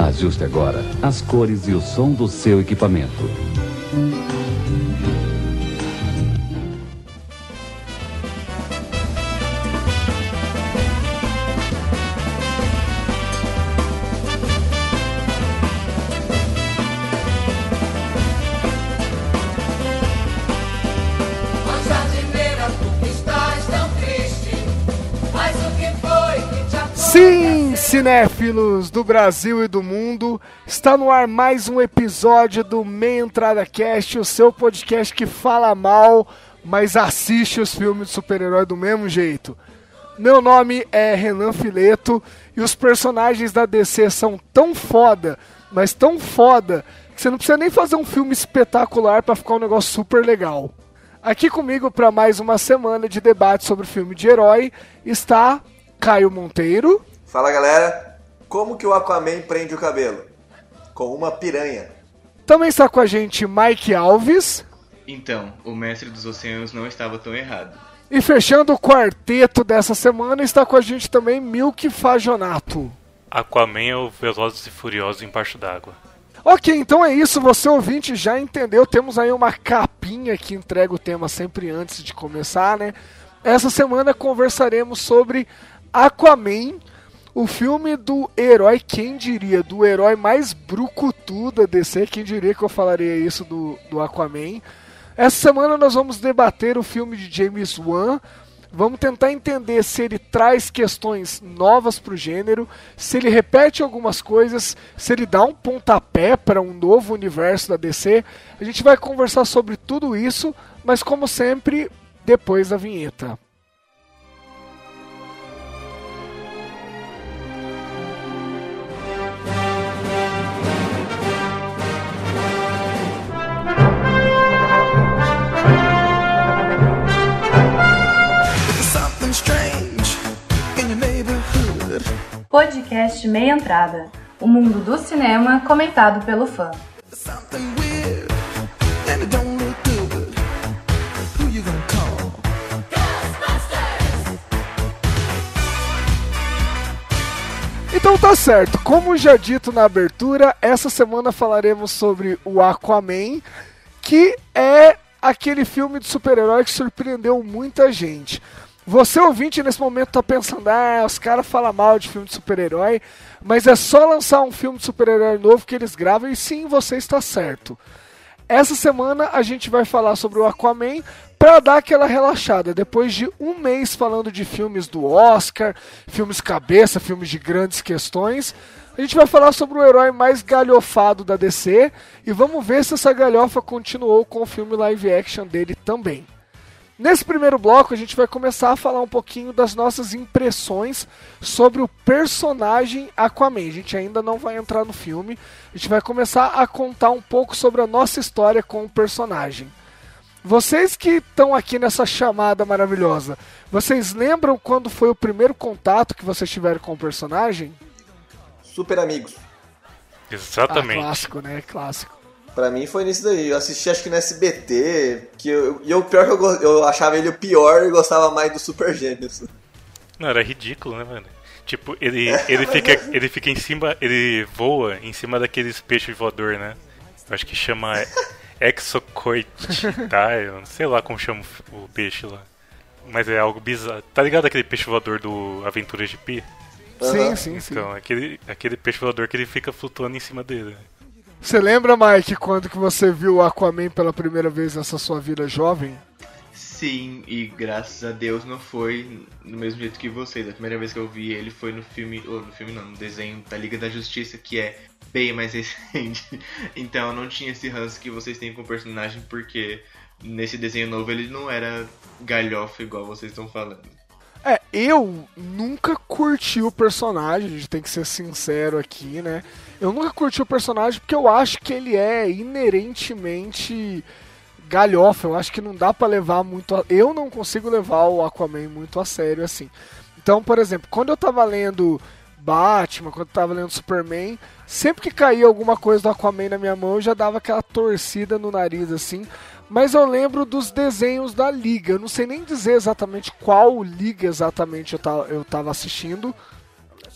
Ajuste agora as cores e o som do seu equipamento. Cinéfilos do Brasil e do mundo, está no ar mais um episódio do Meia Entrada Cast, o seu podcast que fala mal, mas assiste os filmes de super-herói do mesmo jeito. Meu nome é Renan Fileto e os personagens da DC são tão foda, mas tão foda, que você não precisa nem fazer um filme espetacular para ficar um negócio super legal. Aqui comigo para mais uma semana de debate sobre filme de herói está Caio Monteiro. Fala galera, como que o Aquaman prende o cabelo? Com uma piranha. Também está com a gente Mike Alves. Então, o mestre dos oceanos não estava tão errado. E fechando o quarteto dessa semana está com a gente também Milk Fajonato. Aquaman é o Velozes e Furiosos embaixo d'água. Ok, então é isso, você ouvinte já entendeu, temos aí uma capinha que entrega o tema sempre antes de começar, né? Essa semana conversaremos sobre Aquaman, o filme do herói, quem diria, do herói mais brucutu da DC, quem diria que eu falaria isso do, do Aquaman. Essa semana nós vamos debater o filme de James Wan, Vamos tentar entender se ele traz questões novas para o gênero, se ele repete algumas coisas, se ele dá um pontapé para um novo universo da DC. A gente vai conversar sobre tudo isso, mas como sempre, depois da vinheta. Podcast Meia Entrada. O mundo do cinema comentado pelo fã. Então tá certo, como já dito na abertura, essa semana falaremos sobre o Aquaman, que é aquele filme de super-herói que surpreendeu muita gente. Você ouvinte nesse momento tá pensando, ah, os caras falam mal de filme de super-herói, mas é só lançar um filme de super-herói novo que eles gravam e sim, você está certo. Essa semana a gente vai falar sobre o Aquaman para dar aquela relaxada. Depois de um mês falando de filmes do Oscar, filmes cabeça, filmes de grandes questões, a gente vai falar sobre o herói mais galhofado da DC e vamos ver se essa galhofa continuou com o filme live action dele também. Nesse primeiro bloco, a gente vai começar a falar um pouquinho das nossas impressões sobre o personagem Aquaman. A gente ainda não vai entrar no filme, a gente vai começar a contar um pouco sobre a nossa história com o personagem. Vocês que estão aqui nessa chamada maravilhosa, vocês lembram quando foi o primeiro contato que vocês tiveram com o personagem? Super amigos. Ah, Exatamente. clássico, né? Clássico. Pra mim foi nisso daí. Eu assisti acho que no SBT, que eu, e o pior que eu, eu achava ele o pior e gostava mais do Super Gêmeos. Não, era ridículo, né, mano? Tipo, ele, ele, fica, ele fica em cima, ele voa em cima daqueles peixes voador, né? Eu acho que chama Exocoit, Eu não sei lá como chama o peixe lá. Mas é algo bizarro. Tá ligado aquele peixe voador do Aventuras de Pi? Sim, sim, sim. Então, aquele, aquele peixe voador que ele fica flutuando em cima dele. Você lembra, Mike, quando que você viu o Aquaman pela primeira vez nessa sua vida jovem? Sim, e graças a Deus não foi do mesmo jeito que vocês. A primeira vez que eu vi ele foi no filme, ou no filme não, no desenho da Liga da Justiça, que é bem mais recente. Então eu não tinha esse ranço que vocês têm com o personagem, porque nesse desenho novo ele não era galhofa igual vocês estão falando. É, eu nunca curti o personagem, a gente tem que ser sincero aqui, né? Eu nunca curti o personagem porque eu acho que ele é inerentemente galhofa. Eu acho que não dá pra levar muito. A... Eu não consigo levar o Aquaman muito a sério assim. Então, por exemplo, quando eu tava lendo Batman, quando eu tava lendo Superman, sempre que caía alguma coisa do Aquaman na minha mão, eu já dava aquela torcida no nariz assim. Mas eu lembro dos desenhos da Liga. Eu não sei nem dizer exatamente qual Liga exatamente eu, ta eu tava assistindo.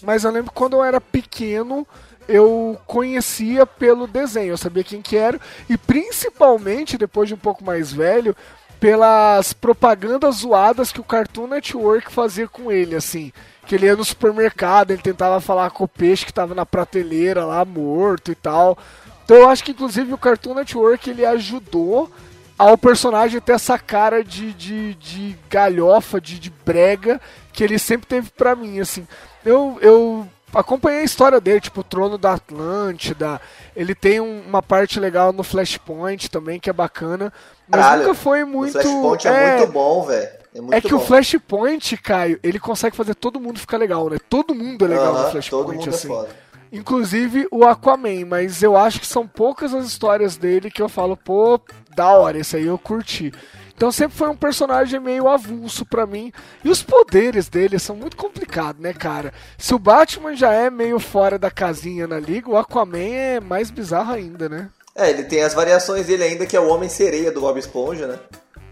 mas eu lembro que quando eu era pequeno, eu conhecia pelo desenho, eu sabia quem que era, e principalmente, depois de um pouco mais velho, pelas propagandas zoadas que o Cartoon Network fazia com ele, assim. Que ele ia no supermercado, ele tentava falar com o peixe que tava na prateleira lá, morto e tal. Então eu acho que inclusive o Cartoon Network ele ajudou ao personagem ter essa cara de, de, de galhofa, de, de brega, que ele sempre teve pra mim, assim. Eu, eu acompanhei a história dele, tipo, o Trono da Atlântida. Ele tem um- uma parte legal no Flashpoint também, que é bacana. Mas Caralho, nunca foi O muito. Flashpoint é, muito bom, velho. É, muito É que bom. o Flashpoint, Caio, ele consegue fazer todo mundo ficar legal, né? Todo mundo é legal no Flashpoint, mundo assim. é. Inclusive o Aquaman, mas eu acho que são poucas as histórias dele que eu falo, pô, da hora, esse aí eu curti. Então sempre foi um personagem meio avulso pra mim. E os poderes dele são muito complicados, né, cara? Se o Batman já é meio fora da casinha na liga, o Aquaman é mais bizarro ainda, né? É, ele tem as variações dele ainda, que é o Homem-Sereia do Bob Esponja, né?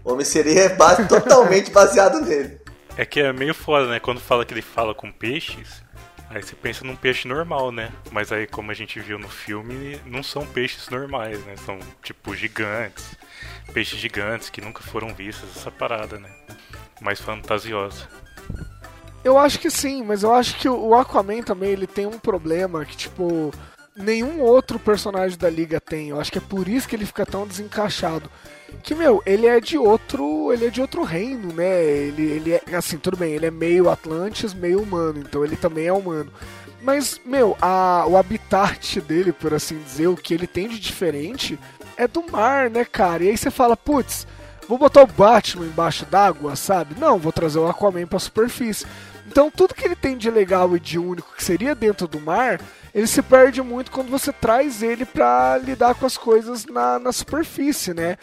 O Homem-Sereia é base- totalmente baseado nele. É que é meio foda, né? Quando fala que ele fala com peixes, aí você pensa num peixe normal, né? Mas aí, como a gente viu no filme, não são peixes normais, né? São, tipo, gigantes. Peixes gigantes que nunca foram vistos, essa parada, né? Mais fantasiosa. Eu acho que sim, mas eu acho que o Aquaman também ele tem um problema que, tipo, nenhum outro personagem da liga tem. Eu acho que é por isso que ele fica tão desencaixado. Que, meu, ele é de outro. Ele é de outro reino, né? Ele, ele é. Assim, tudo bem, ele é meio Atlantis, meio humano, então ele também é humano. Mas, meu, a, o habitat dele, por assim dizer, o que ele tem de diferente é do mar, né, cara? E aí você fala, putz, vou botar o Batman embaixo d'água, sabe? Não, vou trazer o Aquaman pra superfície. Então tudo que ele tem de legal e de único que seria dentro do mar, ele se perde muito quando você traz ele pra lidar com as coisas na, na superfície, né?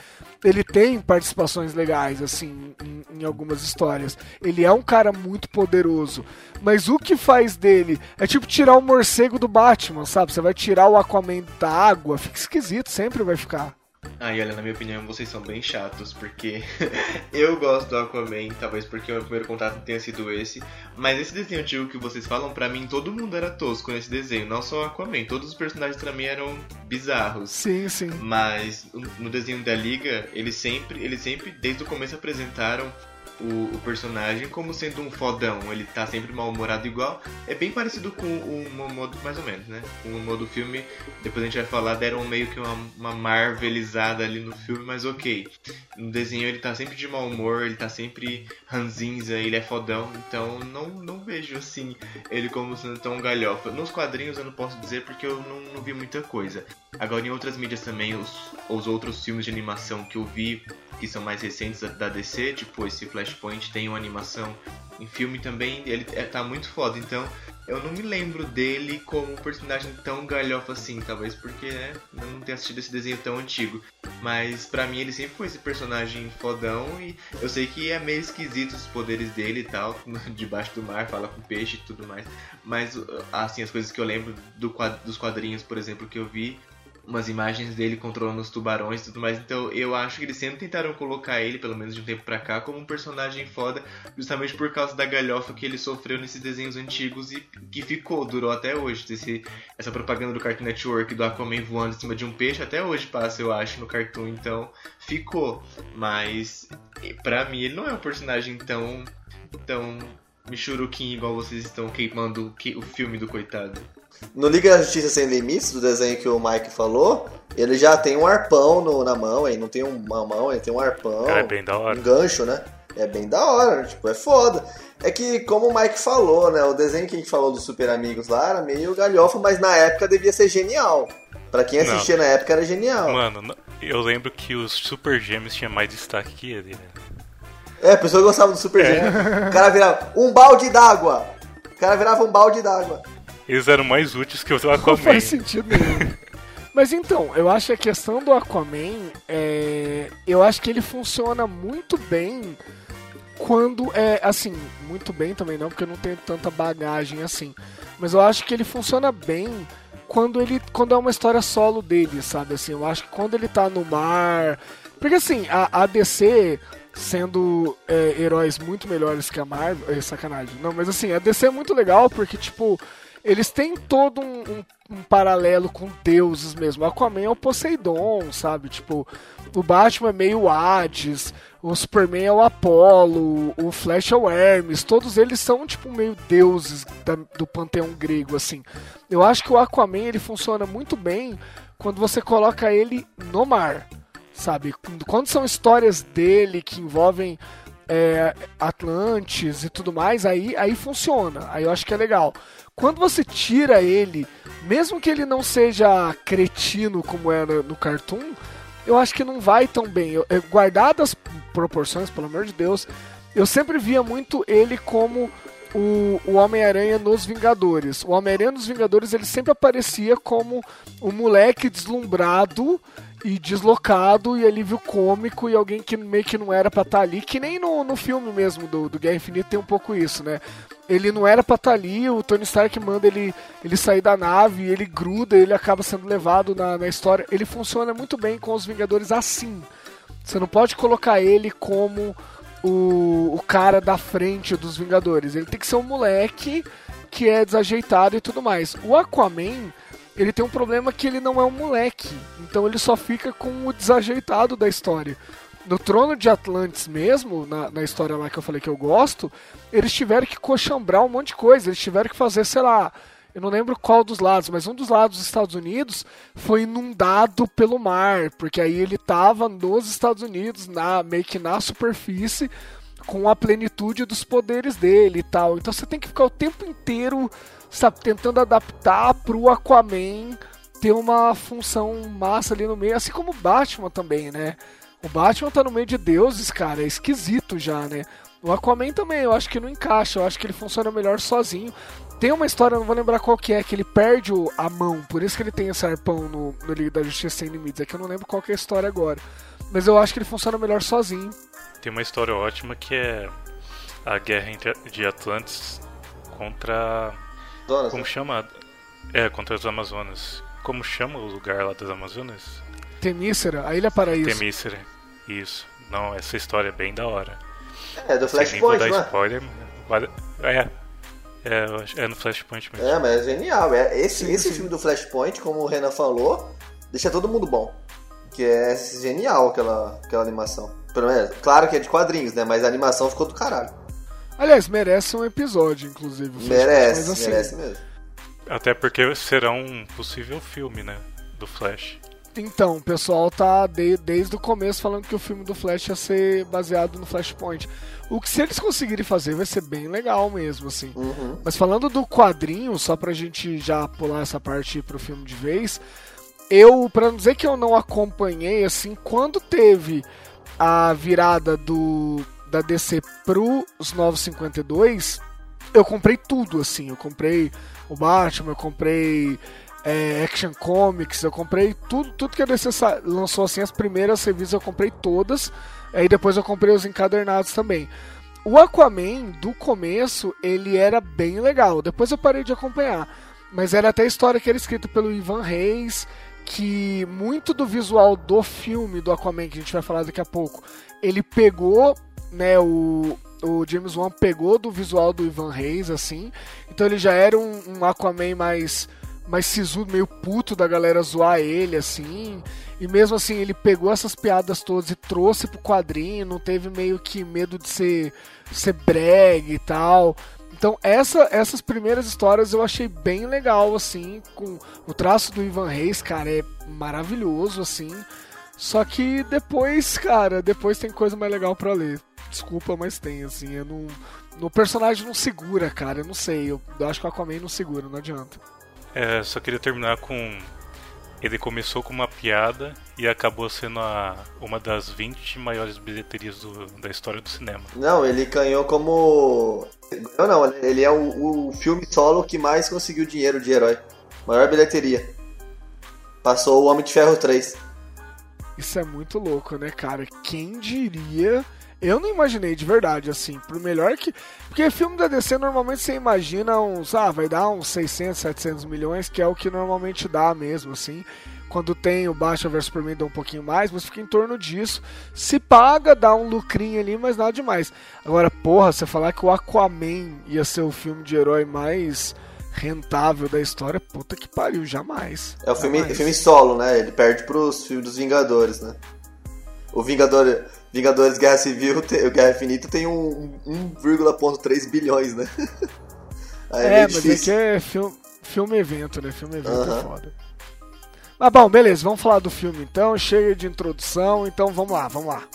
Ele tem participações legais, assim, em, em algumas histórias. Ele é um cara muito poderoso. Mas o que faz dele é tipo tirar o morcego do Batman, sabe? Você vai tirar o Aquaman da água, fica esquisito, sempre vai ficar. Ah, e olha, na minha opinião, vocês são bem chatos, porque eu gosto do Aquaman, talvez porque o meu primeiro contato tenha sido esse, mas esse desenho antigo que vocês falam, pra mim, todo mundo era tosco nesse desenho, não só o Aquaman, todos os personagens pra mim eram bizarros. Sim, sim. Mas no desenho da Liga, eles sempre, eles sempre desde o começo apresentaram o, o personagem como sendo um fodão. Ele tá sempre mal-humorado igual. É bem parecido com o Momodo, mais ou menos, né? O Momodo filme, depois a gente vai falar, deram meio que uma, uma marvelizada ali no filme, mas ok. No desenho ele tá sempre de mau humor, ele tá sempre ranzinza, ele é fodão. Então não, não vejo assim ele como sendo tão galhofa. Nos quadrinhos eu não posso dizer porque eu não, não vi muita coisa. Agora em outras mídias também, os, os outros filmes de animação que eu vi, que são mais recentes da, DC, tipo esse Flashpoint tem uma animação em filme também, ele é, tá muito foda, então eu não me lembro dele como um personagem tão galhofa assim, talvez porque né, não tenha assistido esse desenho tão antigo. Mas pra mim ele sempre foi esse personagem fodão e eu sei que é meio esquisito os poderes dele e tal, debaixo do mar, fala com peixe e tudo mais. Mas assim, as coisas que eu lembro do, dos quadrinhos, por exemplo, que eu vi, umas imagens dele controlando os tubarões e tudo mais. Então eu acho que eles sempre tentaram colocar ele, pelo menos de um tempo pra cá, como um personagem foda, justamente por causa da galhofa que ele sofreu nesses desenhos antigos e que ficou, durou até hoje. Esse, essa propaganda do Cartoon Network do Aquaman voando em cima de um peixe até hoje passa, eu acho, no Cartoon. Então ficou. Mas pra mim ele não é um personagem tão. tão. michuruquinho igual vocês estão queimando o que- o filme do coitado. No Liga da Justiça Sem Limites, do desenho que o Mike falou, ele já tem um arpão no- na mão, ele não tem uma mão, ele tem um arpão. Cara, é bem da hora. Um gancho, né? É bem da hora, tipo, é foda. É que, como o Mike falou, né? O desenho que a gente falou dos Super Amigos lá era meio galhofa, mas na época devia ser genial. Pra quem Não. assistia na época era genial. Mano, eu lembro que os Super Gêmeos tinha mais destaque que ele, né? É, a pessoa gostava do Super Gêmeo. O cara virava um balde d'água. O cara virava um balde d'água. Eles eram mais úteis que o Não Aquaman. faz sentido nenhum. Mas então, eu acho que a questão do Aquaman é. Eu acho que ele funciona muito bem quando é. Assim, muito bem também não, porque eu não tenho tanta bagagem assim. Mas eu acho que ele funciona bem quando ele. Quando é uma história solo dele, sabe? Assim, eu acho que quando ele tá no mar. Porque assim, a, a DC sendo é, heróis muito melhores que a Marvel. É sacanagem. Não, mas assim, a DC é muito legal porque, tipo, eles têm todo um, um- um paralelo com deuses mesmo. Aquaman é o Poseidon, sabe? Tipo, o Batman é meio Hades, o Superman é o Apolo, o Flash é o Hermes. Todos eles são, tipo, meio deuses da- do panteão grego, assim. Eu acho que o Aquaman ele funciona muito bem quando você coloca ele no mar, sabe? Quando são histórias dele que envolvem é, Atlantes e tudo mais, aí, aí funciona. Aí eu acho que é legal. Quando você tira ele, mesmo que ele não seja cretino como é no, cartoon, eu acho que não vai tão bem. Guardadas as proporções, pelo amor de Deus, eu sempre via muito ele como o, o Homem-Aranha nos Vingadores. O Homem-Aranha nos Vingadores ele sempre aparecia como o moleque deslumbrado e deslocado e alívio cômico e alguém que meio que não era pra estar ali, que nem no, no filme mesmo do, do Guerra Infinita tem um pouco isso, né? Ele não era pra estar ali, o Tony Stark manda ele, ele sair da nave, ele gruda, ele acaba sendo levado na, na história. Ele funciona muito bem com os Vingadores assim. Você não pode colocar ele como o, o cara da frente dos Vingadores. Ele tem que ser um moleque que é desajeitado e tudo mais. O Aquaman, ele tem um problema que ele não é um moleque. Então ele só fica com o desajeitado da história. No Trono de Atlantis mesmo, na, na história lá que eu falei que eu gosto, eles tiveram que coxambrar um monte de coisa. Eles tiveram que fazer, sei lá, eu não lembro qual dos lados, mas um dos lados dos Estados Unidos foi inundado pelo mar, porque aí ele tava nos Estados Unidos, na meio que na superfície, com a plenitude dos poderes dele e tal. Então você tem que ficar o tempo inteiro, sabe, tentando adaptar pro Aquaman ter uma função massa ali no meio, assim como o Batman também, né? O Batman tá no meio de deuses, cara, é esquisito já, né? O Aquaman também, eu acho que não encaixa, eu acho que ele funciona melhor sozinho. Tem uma história, não vou lembrar qual que é, que ele perde a mão, por isso que ele tem esse arpão no, no Liga da Justiça Sem Limites, é que eu não lembro qual que é a história agora. Mas eu acho que ele funciona melhor sozinho. Tem uma história ótima que é a guerra entre, de Atlantis contra. Como né? chama? É, contra os Amazonas. Como chama o lugar lá das Amazonas? Temícera, a Ilha Paraíso. Temícera. Isso. Não, essa história é bem da hora. É, do vou Flashpoint, dar não é? spoiler. Vale... É. É, é no Flashpoint mesmo. É, mas é genial. É, esse Sim, esse sim. filme do Flashpoint, como o Renan falou, deixa todo mundo bom. Que é genial aquela, aquela animação. Pelo menos, claro que é de quadrinhos, né? Mas a animação ficou do caralho. Aliás, merece um episódio, inclusive. Merece, mas, assim, merece mesmo. Até porque será um possível filme, né? Do Flash. Então, o pessoal tá de- desde o começo falando que o filme do Flash ia ser baseado no Flashpoint. O que se eles conseguirem fazer vai ser bem legal mesmo, assim. Uhum. Mas falando do quadrinho, só pra gente já pular essa parte pro filme de vez, eu, pra não dizer que eu não acompanhei, assim, quando teve a virada do da DC pros 952, eu comprei tudo, assim. Eu comprei o Batman, eu comprei é, Action Comics, eu comprei tudo, tudo que a DC lançou, assim, as primeiras revistas eu comprei todas. Aí depois eu comprei os encadernados também. O Aquaman, do começo, ele era bem legal. Depois eu parei de acompanhar. Mas era até a história que era escrita pelo Ivan Reis, que muito do visual do filme do Aquaman, que a gente vai falar daqui a pouco, ele pegou, né, o, o James Wan pegou do visual do Ivan Reis, assim. Então ele já era um, um Aquaman mais mais sisudo, meio puto da galera zoar ele, assim. E mesmo assim, ele pegou essas piadas todas e trouxe pro quadrinho, não teve meio que medo de ser, ser e tal. Então, essa, essas primeiras histórias eu achei bem legal, assim, com o traço do Ivan Reis, cara, é maravilhoso, assim. Só que depois, cara, depois tem coisa mais legal pra ler. Desculpa, mas tem, assim, eu não... O personagem não segura, cara, eu não sei. Eu, eu acho que o Aquaman não segura, não adianta. É, só queria terminar com. Ele começou com uma piada e acabou sendo a, uma das 20 maiores bilheterias do- da história do cinema. Não, ele ganhou como. Não, não, ele é o, o filme solo que mais conseguiu dinheiro de herói. Maior bilheteria. Passou o Homem de Ferro 3. Isso é muito louco, né, cara? Quem diria? Eu não imaginei de verdade, assim, por melhor que. Porque filme da DC normalmente você imagina uns. Ah, vai dar uns 600, 700 milhões, que é o que normalmente dá mesmo, assim. Quando tem o Batman vs Superman dá um pouquinho mais, mas fica em torno disso. Se paga, dá um lucrinho ali, mas nada demais. Agora, porra, você falar que o Aquaman ia ser o filme de herói mais rentável da história, puta que pariu, jamais. É o filme, Jamais. filme solo, né? Ele perde pros filmes dos Vingadores, né? O Vingador, Vingadores Guerra Civil, Guerra Infinita tem um 1,3 bilhões, né? Aí É, meio mas é difícil. que é filme, filme evento, né? Filme evento é foda. Mas bom, beleza, vamos falar do filme então. Chega de introdução, então vamos lá, vamos lá.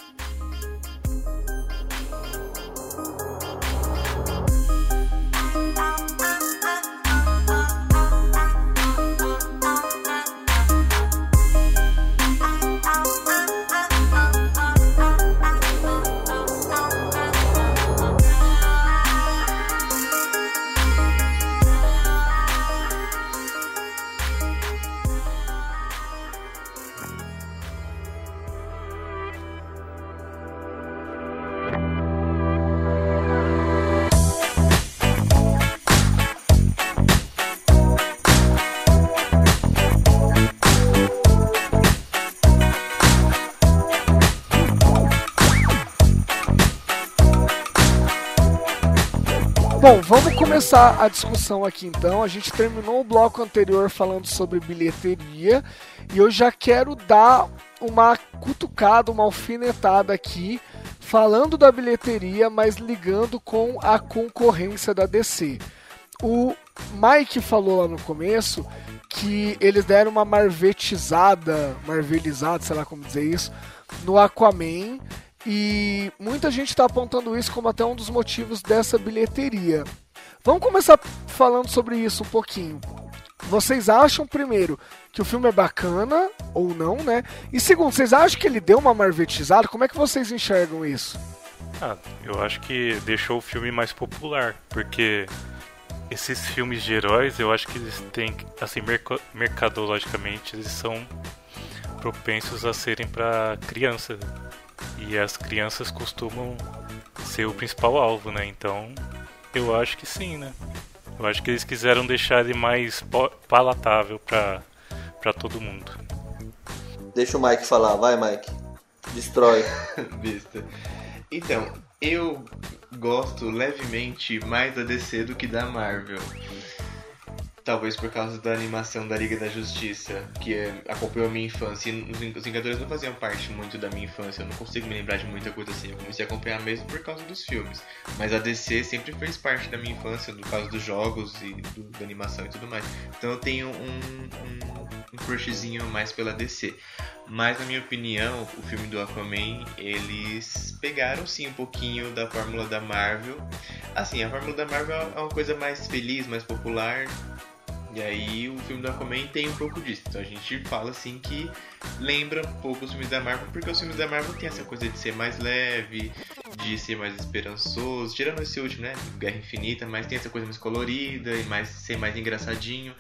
Começar a discussão aqui então. A gente terminou o bloco anterior falando sobre bilheteria e eu já quero dar uma cutucada, uma alfinetada aqui, falando da bilheteria, mas ligando com a concorrência da DC. O Mike falou lá no começo que eles deram uma marvetizada, marvelizada, sei lá como dizer isso, no Aquaman e muita gente está apontando isso como até um dos motivos dessa bilheteria. Vamos começar falando sobre isso um pouquinho. Vocês acham, primeiro, que o filme é bacana ou não, né? E segundo, vocês acham que ele deu uma marvetizada? Como é que vocês enxergam isso? Ah, eu acho que deixou o filme mais popular, porque esses filmes de heróis, eu acho que eles têm, assim, mercadologicamente, eles são propensos a serem para crianças. E as crianças costumam ser o principal alvo, né? Então, eu acho que sim, né? Eu acho que eles quiseram deixar ele mais palatável para para todo mundo. Deixa o Mike falar, vai Mike. Destrói. Vista. Então, eu gosto levemente mais da DC do que da Marvel. Talvez por causa da animação da Liga da Justiça, que é, acompanhou a minha infância. E os Ving- os Vingadores não faziam parte muito da minha infância, eu não consigo me lembrar de muita coisa assim. Eu comecei a acompanhar mesmo por causa dos filmes. Mas a DC sempre fez parte da minha infância, por causa dos jogos e do- da animação e tudo mais. Então eu tenho um, um, um crushzinho mais pela DC. Mas na minha opinião, o filme do Aquaman, eles pegaram sim um pouquinho da fórmula da Marvel. Assim, a fórmula da Marvel é uma coisa mais feliz, mais popular. E aí o filme do Aquaman tem um pouco disso. Então a gente fala assim que lembra um pouco os filmes da Marvel, porque os filmes da Marvel tem essa coisa de ser mais leve, de ser mais esperançoso, tirando esse último, né? Guerra Infinita, mas tem essa coisa mais colorida e mais ser mais engraçadinho.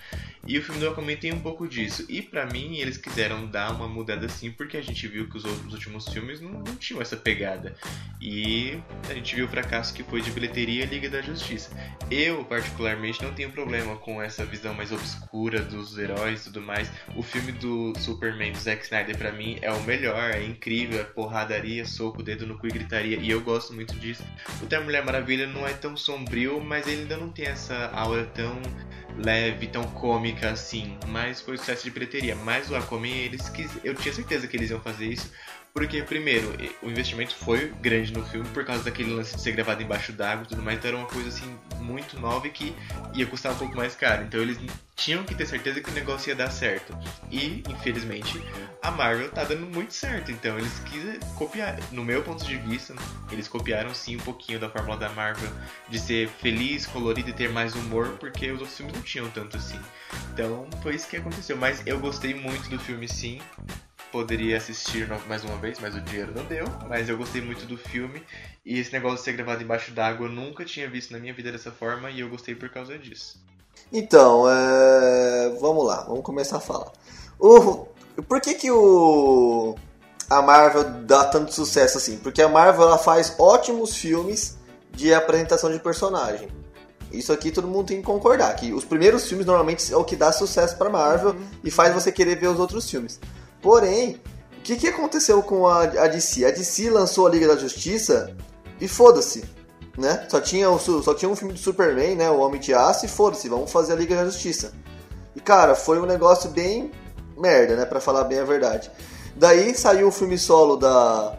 E o filme do Aquaman tem um pouco disso. E pra mim, eles quiseram dar uma mudada assim, porque a gente viu que os outros últimos filmes não, não tinham essa pegada. E a gente viu o fracasso que foi de bilheteria e Liga da Justiça. Eu, particularmente, não tenho problema com essa visão mais obscura dos heróis e tudo mais. O filme do Superman do Snyder, pra mim, é o melhor, é incrível, é porradaria, soco, dedo no cu e gritaria, e eu gosto muito disso. O da Mulher Maravilha não é tão sombrio, mas ele ainda não tem essa aura tão leve, tão cômica assim. Mas foi sucesso de bilheteria. Mas o Aquaman, eles quis... eu tinha certeza que eles iam fazer isso. Porque, primeiro, o investimento foi grande no filme por causa daquele lance de ser gravado embaixo d'água e tudo mais. Então era uma coisa assim muito nova e que ia custar um pouco mais caro. Então eles tinham que ter certeza que o negócio ia dar certo. E, infelizmente, a Marvel tá dando muito certo. Então eles quiseram copiar. No meu ponto de vista, eles copiaram sim um pouquinho da fórmula da Marvel de ser feliz, colorido e ter mais humor, porque os outros filmes não tinham tanto assim. Então foi isso que aconteceu. Mas eu gostei muito do filme sim poderia assistir mais uma vez, mas o dinheiro não deu. Mas eu gostei muito do filme. E esse negócio de ser gravado embaixo d'água eu nunca tinha visto na minha vida dessa forma e eu gostei por causa disso. Então, é... vamos lá, vamos começar a falar. O... Por que que o... a Marvel dá tanto sucesso assim? Porque a Marvel ela faz ótimos filmes de apresentação de personagem. Isso aqui todo mundo tem que concordar, que os primeiros filmes normalmente é o que dá sucesso pra Marvel e faz você querer ver os outros filmes. Porém, o que, que aconteceu com a, a DC? A DC lançou a Liga da Justiça e foda-se, né? Só tinha, o, só tinha um filme do Superman, né? O Homem de Aço e foda-se, vamos fazer a Liga da Justiça. E cara, foi um negócio bem merda, né? Pra falar bem a verdade. Daí saiu o filme solo da.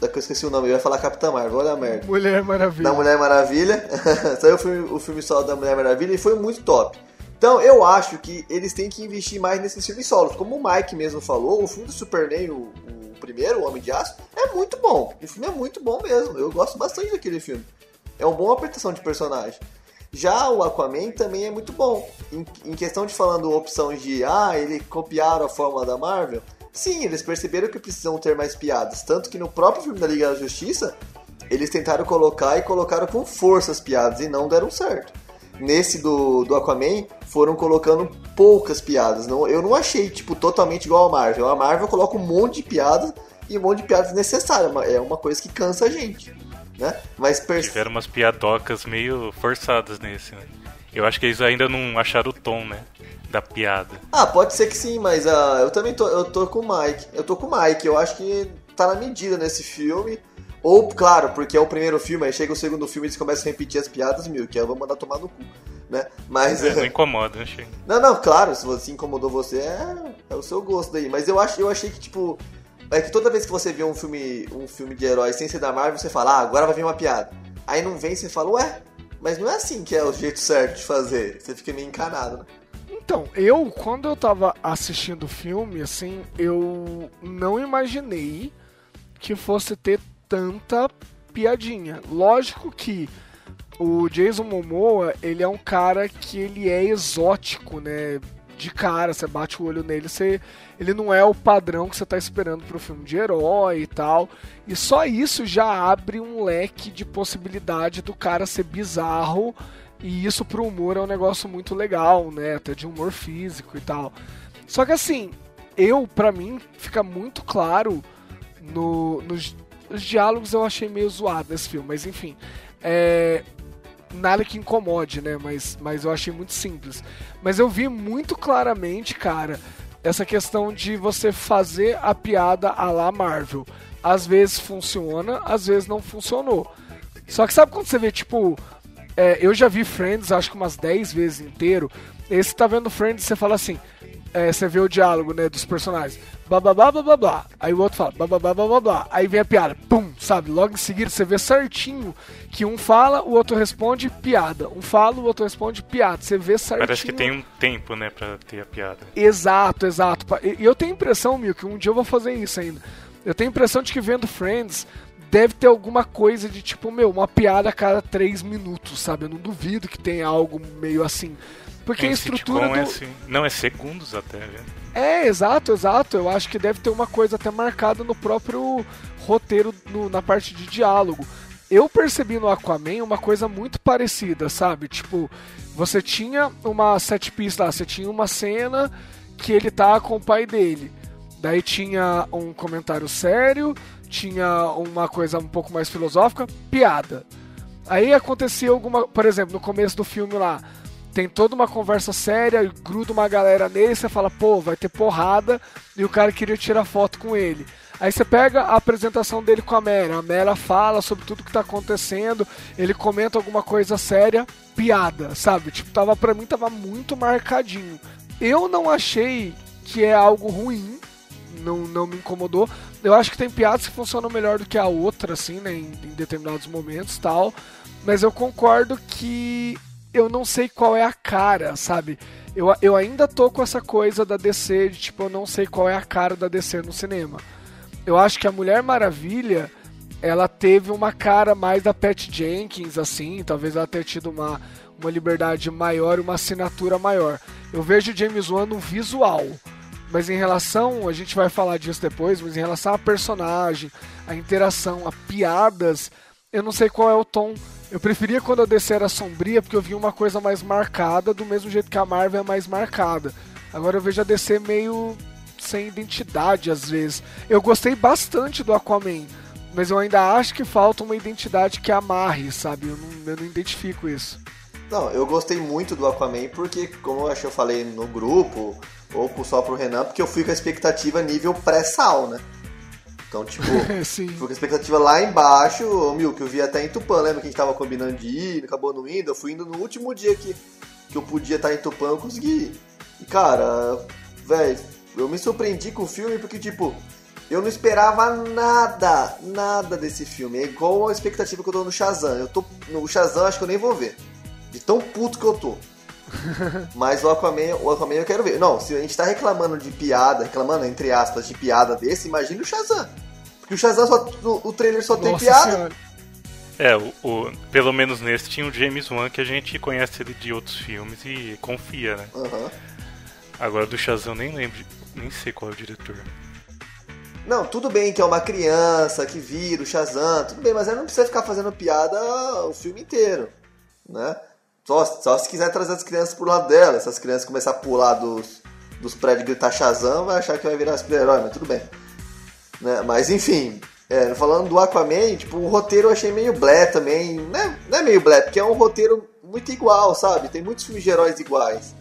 da que eu esqueci o nome, eu ia falar Capitã Marvel, olha a merda Mulher Maravilha. da Mulher Maravilha. Saiu o filme, o filme solo da Mulher Maravilha e foi muito top. Então eu acho que eles têm que investir mais nesses filmes solos. Como o Mike mesmo falou, o filme do Superman, o, o primeiro, O Homem de Aço, é muito bom. O filme é muito bom mesmo. Eu gosto bastante daquele filme. É uma boa apresentação de personagem. Já o Aquaman também é muito bom. Em, em questão de falando opções de ah, ele copiaram a fórmula da Marvel. Sim, eles perceberam que precisam ter mais piadas. Tanto que no próprio filme da Liga da Justiça, eles tentaram colocar e colocaram com força as piadas e não deram certo. Nesse do, do Aquaman, foram colocando poucas piadas. Não, eu não achei, tipo, totalmente igual a Marvel. A Marvel coloca um monte de piadas e um monte de piadas necessárias. É uma coisa que cansa a gente, né? Mas perce- Tiveram umas piadocas meio forçadas nesse, né? Eu acho que eles ainda não acharam o tom, né? Da piada. Ah, pode ser que sim, mas ah, eu também tô, eu tô com o Mike. Eu tô com o Mike, eu acho que tá na medida nesse filme. Ou, claro, porque é o primeiro filme, aí chega o segundo filme e eles começam a repetir as piadas mil, que eu vou mandar tomar no cu, né? Mas. É, não incomoda, achei. Não, não, claro, se você incomodou você, é, é o seu gosto daí. Mas eu, acho, eu achei que, tipo. É que toda vez que você vê um filme, um filme de herói sem ser da Marvel, você fala, ah, agora vai vir uma piada. Aí não vem, você fala, ué, mas não é assim que é o jeito certo de fazer. Você fica meio encanado, né? Então, eu, quando eu tava assistindo o filme, assim, eu não imaginei que fosse ter tanta piadinha. Lógico que o Jason Momoa, ele é um cara que ele é exótico, né? De cara, você bate o olho nele, você, ele não é o padrão que você tá esperando pro filme de herói e tal. E só isso já abre um leque de possibilidade do cara ser bizarro. E isso pro humor é um negócio muito legal, né? Até de humor físico e tal. Só que assim, eu, pra mim, fica muito claro no, nos os diálogos eu achei meio zoado nesse filme, mas enfim. É, nada que incomode, né? Mas, mas eu achei muito simples. Mas eu vi muito claramente, cara, essa questão de você fazer a piada à la Marvel. Às vezes funciona, às vezes não funcionou. Só que sabe quando você vê, tipo. é, eu já vi Friends, acho que umas 10 vezes inteiro. E você tá vendo Friends e você fala assim. É, você vê o diálogo, né, dos personagens. Blá blá blá blá blá blá. Aí o outro fala blá blá blá blá blá blá. Aí vem a piada. Pum, sabe? Logo em seguida você vê certinho que um fala, o outro responde piada. Um fala, o outro responde piada. Você vê certinho. Parece que tem um tempo, né, pra ter a piada. Exato, exato. E e eu tenho a impressão, Mil, que um dia eu vou fazer isso ainda. Eu tenho a impressão de que vendo Friends deve ter alguma coisa de tipo, meu, uma piada a cada três minutos, sabe? Eu não duvido que tenha algo meio assim. Porque a estrutura sitcom do... é assim. Não, é segundos até, né? É, exato, exato. Eu acho que deve ter uma coisa até marcada no próprio roteiro, no- na parte de diálogo. Eu percebi no Aquaman uma coisa muito parecida, sabe? Tipo, você tinha uma set piece lá, você tinha uma cena que ele tá com o pai dele. Daí tinha um comentário sério, tinha uma coisa um pouco mais filosófica, piada. Aí acontecia alguma, por exemplo, no começo do filme lá, tem toda uma conversa séria, gruda uma galera nele, você fala, pô, vai ter porrada, e o cara queria tirar foto com ele. Aí você pega a apresentação dele com a Mera, a Mera fala sobre tudo que tá acontecendo, ele comenta alguma coisa séria, piada, sabe? Tipo, tava, pra mim tava muito marcadinho. Eu não achei que é algo ruim, não, não me incomodou. Eu acho que tem piadas que funcionam melhor do que a outra, assim, né, em, em determinados momentos tal. Mas eu concordo que eu não sei qual é a cara, sabe? Eu, eu ainda tô com essa coisa da DC, de tipo, eu não sei qual é a cara da DC no cinema. Eu acho que a Mulher Maravilha, ela teve uma cara mais da Pat Jenkins, assim, talvez ela tenha tido uma, uma liberdade maior uma assinatura maior. Eu vejo o James Wan no visual, mas em relação, a gente vai falar disso depois, mas em relação a personagem, a interação, a piadas, eu não sei qual é o tom. Eu preferia quando a DC era sombria, porque eu vi uma coisa mais marcada, do mesmo jeito que a Marvel é mais marcada. Agora eu vejo a DC meio sem identidade às vezes. Eu gostei bastante do Aquaman, mas eu ainda acho que falta uma identidade que amarre, sabe? Eu não, eu não identifico isso. Não, eu gostei muito do Aquaman porque, como eu acho que eu falei no grupo, ou só pro Renan, porque eu fui com a expectativa nível pré-sal, né? Então, tipo, fui com a expectativa lá embaixo, ô Mil, que eu vi até em Tupã, lembra que a gente tava combinando de ir, acabou não indo, eu fui indo no último dia que, que eu podia estar em Tupã, eu consegui ir. E cara, velho, eu me surpreendi com o filme porque, tipo, eu não esperava nada, nada desse filme. É igual a expectativa que eu tô no Shazam. Eu tô no Shazam, acho que eu nem vou ver. De tão puto que eu tô. Mas o Aquaman, o Aquaman eu quero ver. Não, se a gente tá reclamando de piada, reclamando entre aspas de piada desse, imagina o Shazam. Porque o Shazam só, o, o trailer só tem Nossa piada. senhora. É, o, o- pelo menos nesse tinha o James Wan que a gente conhece ele de outros filmes e confia, né? Aham. Agora do Shazam eu nem lembro, nem sei qual é o diretor. Não, tudo bem que é uma criança que vira o Shazam, tudo bem, mas ela não precisa ficar fazendo piada o filme inteiro, né? Só, só se quiser trazer as crianças pro lado dela, se as crianças começar a pular dos, dos prédios e gritar Shazam, vai achar que vai virar super-herói, mas tudo bem. Né? Mas enfim, é, falando do Aquaman, tipo, o roteiro eu achei meio blé também, não é, não é meio blé, porque é um roteiro muito igual, sabe? Tem muitos filmes de heróis iguais.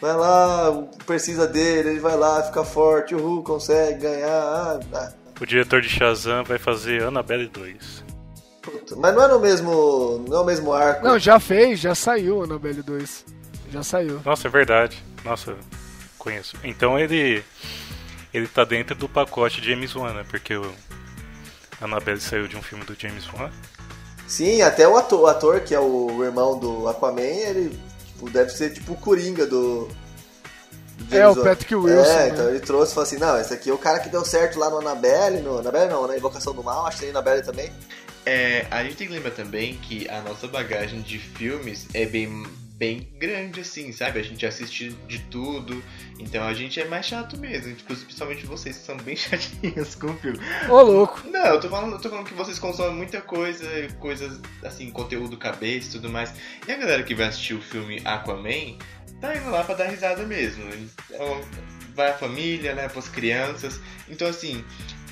Vai lá, precisa dele, ele vai lá, fica forte, o Hulk consegue ganhar. Ah, ah. O diretor de Shazam vai fazer Annabelle 2. Puta, Mas não é no mesmo. Não é o mesmo arco. Não, já fez, já saiu o Annabelle 2. Já saiu. Nossa, é verdade. Nossa, conheço. Então ele ele tá dentro do pacote de James Wan, né? Porque o Annabelle saiu de um filme do James Wan. Sim, até o ator, o ator, que é o irmão do Aquaman, ele tipo, deve ser tipo o Coringa do. É, o. Patrick Wilson, É, né? então ele trouxe e falou assim: não, esse aqui é o cara que deu certo lá no Annabelle, no Annabelle não, na Invocação do Mal, acho que tem Annabelle também. É, a gente tem que lembrar também que a nossa bagagem de filmes é bem, bem grande, assim, sabe? A gente assiste de tudo, então a gente é mais chato mesmo, tipo, principalmente vocês que são bem chatinhos com o filme. Ô, louco. Não, eu tô falando, eu tô falando que vocês consomem muita coisa, coisas assim, conteúdo cabeça e tudo mais. E a galera que vai assistir o filme Aquaman tá indo lá pra dar risada mesmo. Então, vai a família, né, pras crianças. Então assim,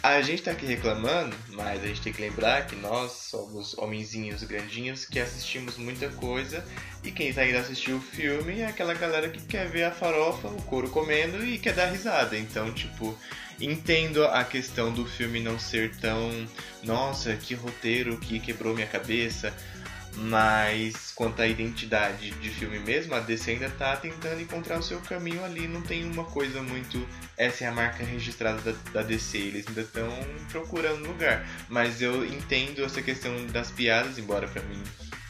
a gente tá aqui reclamando, mas a gente tem que lembrar que nós somos homenzinhos grandinhos que assistimos muita coisa. E quem tá indo assistir o filme é aquela galera que quer ver a farofa, o couro comendo e quer dar risada. Então, tipo, entendo a questão do filme não ser tão. Nossa, que roteiro que quebrou minha cabeça. Mas quanto à identidade de filme mesmo, a DC ainda tá tentando encontrar o seu caminho ali. Não tem uma coisa muito. Essa é a marca registrada da, da DC. Eles ainda estão procurando lugar. Mas eu entendo essa questão das piadas, embora pra mim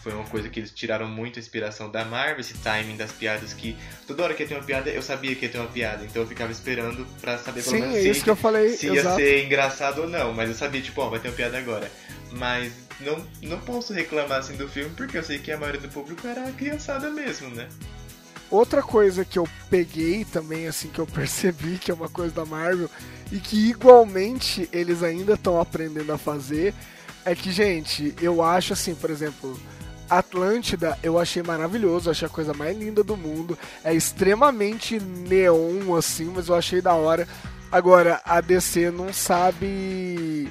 foi uma coisa que eles tiraram muito a inspiração da Marvel, esse timing das piadas que toda hora que ia ter uma piada, eu sabia que ia ter uma piada, então eu ficava esperando pra saber pelo Sim, menos é se, isso que eu falei, se ia ser engraçado ou não, mas eu sabia, tipo, ó, vai ter uma piada agora. Mas não, não posso reclamar assim do filme, porque eu sei que a maioria do público era a criançada mesmo, né? Outra coisa que eu peguei também, assim, que eu percebi que é uma coisa da Marvel e que igualmente eles ainda estão aprendendo a fazer, é que, gente, eu acho assim, por exemplo, Atlântida eu achei maravilhoso, achei a coisa mais linda do mundo, é extremamente neon, assim, mas eu achei da hora. Agora, a DC não sabe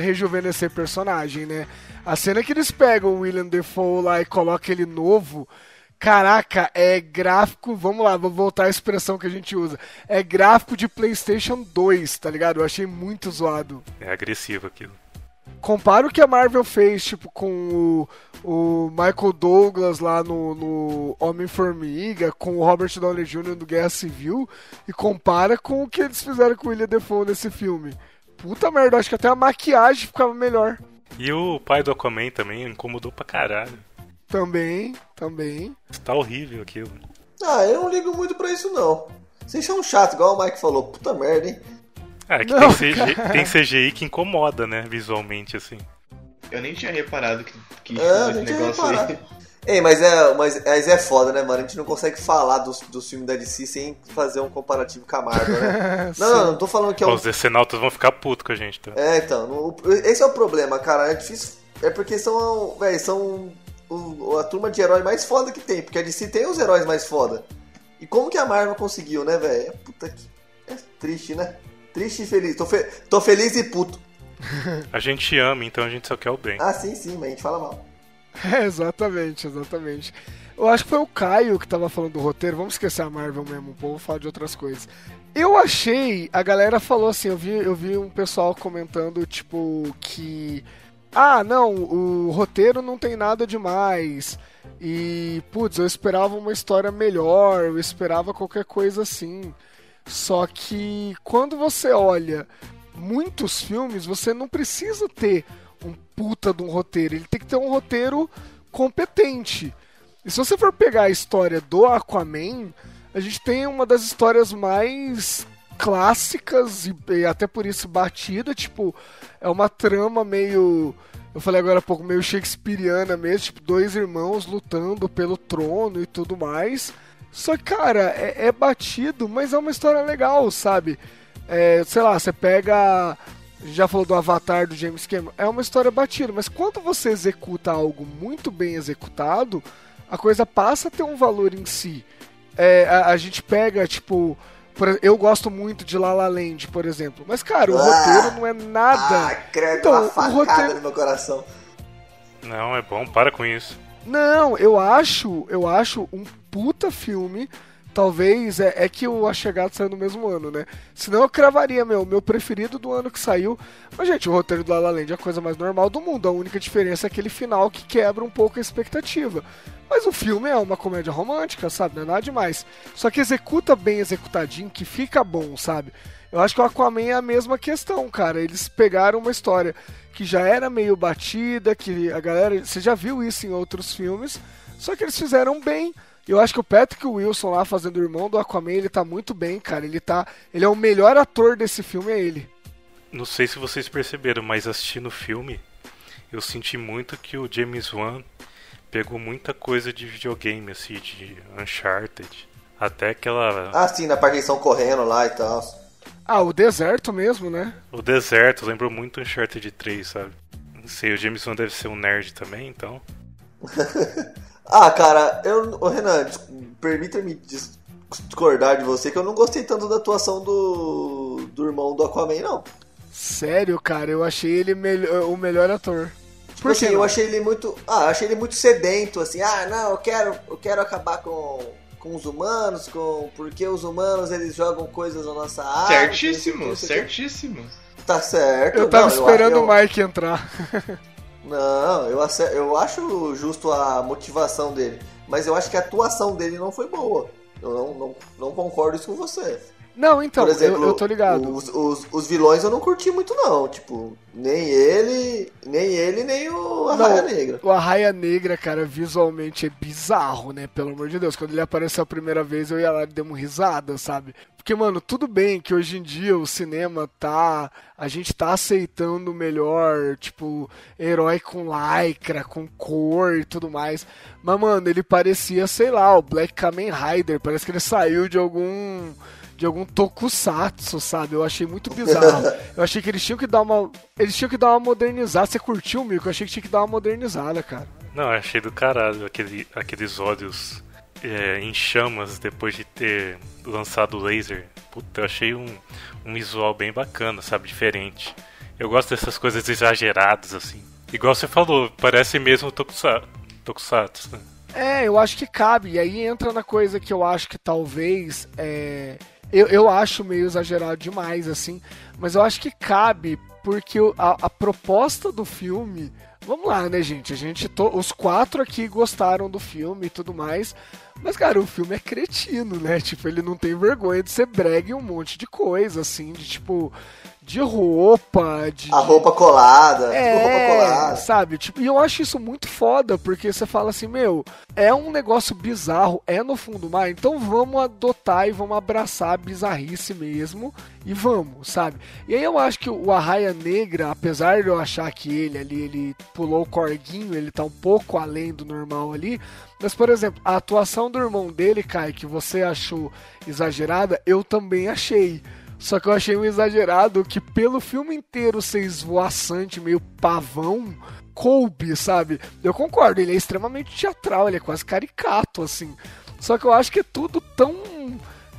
rejuvenescer personagem, né? A cena que eles pegam o William Defoe lá e colocam ele novo, Caraca, é gráfico. Vamos lá, vou voltar à expressão que a gente usa. É gráfico de PlayStation 2, tá ligado? Eu achei muito zoado. É agressivo aquilo. Compara o que a Marvel fez, tipo, com o, o Michael Douglas lá no, no Homem-Formiga, com o Robert Downey Jr. do Guerra Civil, e compara com o que eles fizeram com o William Defoe nesse filme. Puta merda, acho que até a maquiagem ficava melhor. E o pai do Aquaman também incomodou pra caralho. Também, também. Tá horrível aquilo. Ah, eu não ligo muito pra isso não. Vocês são chato, igual o Mike falou. Puta merda, hein? Ah, é que Não, tem, CGI, tem CGI que incomoda, né, visualmente, assim. Eu nem tinha reparado que, que É, esse negócio reparado. aí. Ei, mas é, mas, mas é foda, né, mano? A gente não consegue falar dos, dos filmes da DC sem fazer um comparativo com a Marvel, né? não, não, não tô falando que é um Os decenautas vão ficar putos com a gente, tá? É, então, no- esse é o problema, cara. É difícil. É porque são, véi, são o- a turma de herói mais foda que tem. Porque a DC tem os heróis mais foda. E como que a Marvel conseguiu, né, velho? Puta que. É triste, né? Triste e feliz. Tô, fe- tô feliz e puto. A gente ama, então a gente só quer o bem. Ah, sim, sim, mas a gente fala mal. É, exatamente, exatamente. Eu acho que foi o Caio que tava falando do roteiro. Vamos esquecer a Marvel mesmo, o povo fala de outras coisas. Eu achei, a galera falou assim, eu vi, eu vi um pessoal comentando, tipo, que. Ah, não, o roteiro não tem nada demais. E, putz, eu esperava uma história melhor, eu esperava qualquer coisa assim. Só que quando você olha muitos filmes, você não precisa ter um puta de um roteiro. Ele tem que ter um roteiro competente. E se você for pegar a história do Aquaman, a gente tem uma das histórias mais clássicas e, e até por isso batida, tipo, é uma trama meio eu falei agora há pouco, meio shakespeariana mesmo, tipo, dois irmãos lutando pelo trono e tudo mais. Só que, cara, é, é batido, mas é uma história legal, sabe? É, sei lá, você pega. A gente já falou do Avatar do James Cameron. É uma história batida, mas quando você executa algo muito bem executado, a coisa passa a ter um valor em si. É, a, a gente pega, tipo. por- eu gosto muito de La La Land, por exemplo. Mas, cara, o Ah! roteiro não é nada. Ah, credo, Então, uma o roteiro- no meu coração. Não, é bom, para com isso. Não, eu acho, eu acho um puta filme. Talvez é, é que o A Chegada saiu no mesmo ano, né? Senão eu cravaria, meu, meu preferido do ano que saiu. Mas, gente, o roteiro do La La Land é a coisa mais normal do mundo. A única diferença é aquele final que quebra um pouco a expectativa. Mas o filme é uma comédia romântica, sabe? Não é nada demais. Só que executa bem executadinho, que fica bom, sabe? Eu acho que o Aquaman é a mesma questão, cara. Eles pegaram uma história que já era meio batida, que a galera. Você já viu isso em outros filmes, só que eles fizeram bem. Eu acho que o Patrick Wilson lá fazendo o irmão do Aquaman, ele tá muito bem, cara. Ele tá. Ele é o melhor ator desse filme, é ele. Não sei se vocês perceberam, mas assistindo o filme, eu senti muito que o James Wan pegou muita coisa de videogame, assim, de Uncharted. Até aquela. Ah, sim, na parte que estão correndo lá e tal. Ah, o deserto mesmo, né? O deserto, lembrou muito Uncharted 3, sabe? Não sei, o James Wan deve ser um nerd também, então. Ah, cara, eu. Ô, Renan, permita-me dis- discordar de você que eu não gostei tanto da atuação do. do irmão do Aquaman, não. Sério, cara, eu achei ele melhor- o melhor ator. Tipo Por que assim, eu achei ele muito. Ah, eu achei ele muito sedento, assim, ah, não, eu quero, eu quero acabar com, com os humanos, com. Porque os humanos eles jogam coisas na nossa área. certíssimo, certíssimo. Tá certo. Eu tava não, esperando eu, o Mike entrar. Não, eu, eu acho justo a motivação dele. Mas eu acho que a atuação dele não foi boa. Eu não, não, não concordo isso com você. Não, então, Por exemplo, eu, eu tô ligado. Os, os, os vilões eu não curti muito, não. Tipo, nem ele, nem ele, nem o Arraia Negra. O Arraia Negra, cara, visualmente é bizarro, né? Pelo amor de Deus. Quando ele apareceu a primeira vez, eu ia lá e dei uma risada, sabe? Porque, mano, tudo bem que hoje em dia o cinema tá. A gente tá aceitando melhor, tipo, herói com lycra, com cor e tudo mais. Mas, mano, ele parecia, sei lá, o Black Kamen Rider. Parece que ele saiu de algum de algum tokusatsu, sabe? Eu achei muito bizarro. Eu achei que eles tinham que dar uma. Eles tinham que dar uma modernizada. Você curtiu, Mico? Eu achei que tinha que dar uma modernizada, cara. Não, eu achei do caralho aquele, aqueles olhos é, em chamas depois de ter lançado o laser. Puta, eu achei um, um visual bem bacana, sabe? Diferente. Eu gosto dessas coisas exageradas, assim. Igual você falou, parece mesmo Tokusa- Tokusatsu, né? É, eu acho que cabe. E aí entra na coisa que eu acho que talvez. É... Eu, eu acho meio exagerado demais, assim. Mas eu acho que cabe, porque a, a proposta do filme. Vamos lá, né, gente? A gente. To... Os quatro aqui gostaram do filme e tudo mais. Mas, cara, o filme é cretino, né? Tipo, ele não tem vergonha de ser brega em um monte de coisa, assim, de tipo. De roupa, de. A roupa colada, tudo roupa É, colada. sabe? Tipo, e eu acho isso muito foda, porque você fala assim, meu, é um negócio bizarro, é no fundo do mar, então vamos adotar e vamos abraçar a bizarrice mesmo e vamos, sabe? E aí eu acho que o Arraia Negra, apesar de eu achar que ele ali, ele pulou o corguinho, ele tá um pouco além do normal ali, mas, por exemplo, a atuação do irmão dele, Kai, que você achou exagerada, eu também achei. Só que eu achei um exagerado que pelo filme inteiro ser esvoaçante, meio pavão, coube, sabe? Eu concordo, ele é extremamente teatral, ele é quase caricato, assim. Só que eu acho que é tudo tão.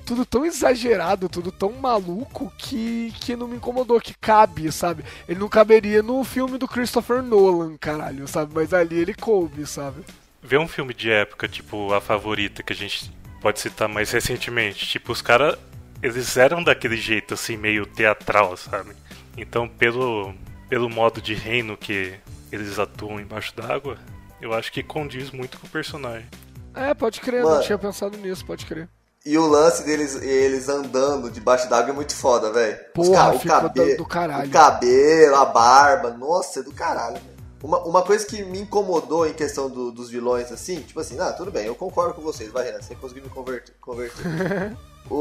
Tudo tão exagerado, tudo tão maluco que, que não me incomodou, que cabe, sabe? Ele não caberia no filme do Christopher Nolan, caralho, sabe? Mas ali ele coube, sabe? Ver um filme de época, tipo A Favorita, que a gente pode citar mais recentemente, tipo, os caras, eles eram daquele jeito, assim, meio teatral, sabe? Então, pelo, pelo modo de reino que eles atuam embaixo d'água, eu acho que condiz muito com o personagem. É, pode crer, Mano. não tinha pensado nisso, pode crer. E o lance deles eles andando debaixo d'água é muito foda, velho. Os Porra, ca- o, ficou cabe- do- do caralho. o cabelo, a barba, nossa, é do caralho. Uma, uma coisa que me incomodou em questão do- dos vilões, assim, tipo assim, ah, tudo bem, eu concordo com vocês, vai, Renan, você conseguiu me converter. converter. o,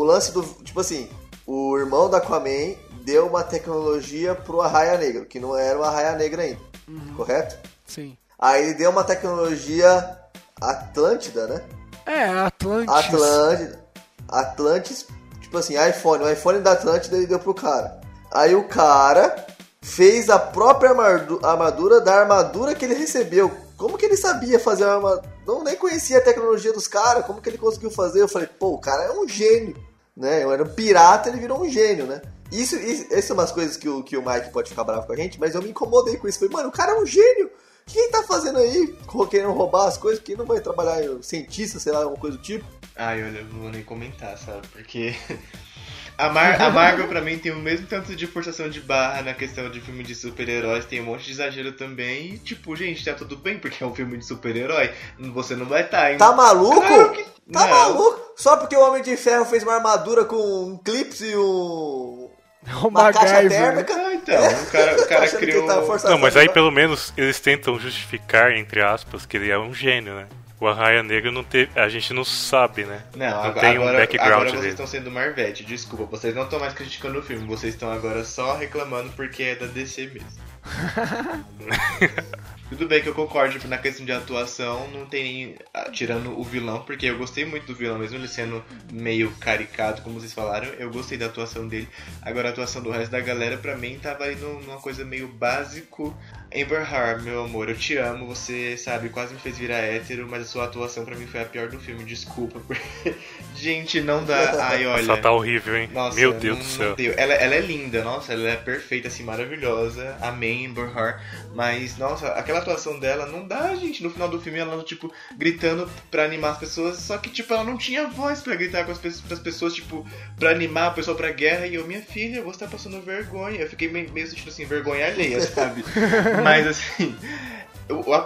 o lance do, tipo assim, o irmão da Aquaman deu uma tecnologia pro Arraia Negra, que não era o Arraia Negra ainda, Uhum. correto? Sim. Aí ele deu uma tecnologia Atlântida, né? É, Atlantis. Atlântida. Atlantis, tipo assim, iPhone. O iPhone da Atlântida ele deu pro cara. Aí o cara fez a própria armadu- armadura da armadura que ele recebeu. Como que ele sabia fazer a armadura? Não nem conhecia a tecnologia dos caras. Como que ele conseguiu fazer? Eu falei, pô, o cara é um gênio. Né? Eu era um pirata, ele virou um gênio, né? Isso, isso, essas são umas coisas que o, que o Mike pode ficar bravo com a gente, mas eu me incomodei com isso. Falei, mano, o cara é um gênio. O que ele tá fazendo aí? Querendo roubar as coisas? Porque não vai trabalhar cientista, sei lá, alguma coisa do tipo. Olha, eu não vou nem comentar, sabe? Porque a, Mar a Marvel, pra mim, tem o mesmo tanto de forçação de barra na questão de filme de super-heróis, tem um monte de exagero também. E, tipo, gente, tá tudo bem, porque é um filme de super-herói. Você não vai estar tá em. Tá maluco? Claro que Tá não. maluco? Só porque o Homem de Ferro fez uma armadura com um clips e um. O Uma caixa térmica. Ah, então, o cara, o cara criou. tá Não, mas aí pelo menos eles tentam justificar, entre aspas, que ele é um gênio, né? O Arraia Negra não teve. A gente não sabe, né? Não, não agora, tem um agora, background agora vocês dele. estão sendo Marvete, desculpa. Vocês não estão mais criticando o filme, vocês estão agora só reclamando porque é da DC mesmo. Tudo bem que eu concordo na questão de atuação, não tem. ah, Tirando o vilão, porque eu gostei muito do vilão, mesmo ele sendo meio caricato, como vocês falaram, eu gostei da atuação dele. Agora a atuação do resto da galera, pra mim, tava aí num- numa coisa meio básico. Amber Heard, meu amor, eu te amo, você sabe, quase me fez virar hétero, mas a sua atuação pra mim foi a pior do filme, desculpa. Porque... Gente, não dá. Ai, olha. Só tá horrível, hein? Nossa, Meu Deus não- do céu. deu. Ela, ela é linda, nossa, ela é perfeita, assim, maravilhosa. Amém, Amber Heard. Mas, nossa, aquela atuação dela não dá, gente. No final do filme, ela, tipo, gritando pra animar as pessoas. Só que, tipo, ela não tinha voz pra gritar com as pras pessoas, tipo, pra animar a pessoa pra guerra. E eu, minha filha, você tá passando vergonha. Eu fiquei meio, meio sentindo, assim, vergonha alheia, sabe? Mas, assim,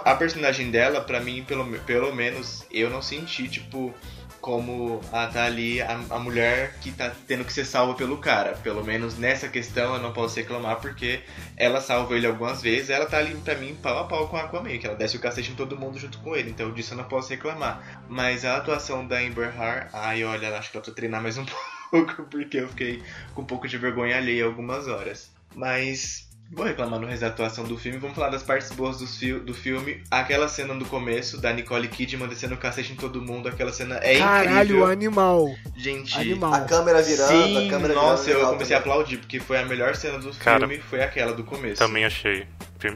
a, personagem dela, pra mim, pelo, pelo menos, eu não senti, tipo, como a tá ali a, a mulher que tá tendo que ser salva pelo cara. Pelo menos nessa questão eu não posso reclamar porque ela salva ele algumas vezes. Ela tá ali pra mim pau a pau com a Aquaman, que ela desce o cacete em todo mundo junto com ele. Então disso eu não posso reclamar. Mas a atuação da Amber Heard, ai olha, acho que eu tô treinar mais um pouco porque eu fiquei com um pouco de vergonha alheia algumas horas. Mas Vou reclamar no resto da atuação do filme. Vamos falar das partes boas do, fi do filme. Aquela cena do começo da Nicole Kidman descendo o cacete em todo mundo. Aquela cena é Caralho, incrível. animal. Gente, Animal. A câmera virando, sim, a câmera nossa, virando. eu comecei a aplaudir porque foi a melhor cena do Cara, filme. Foi aquela do começo. Também achei.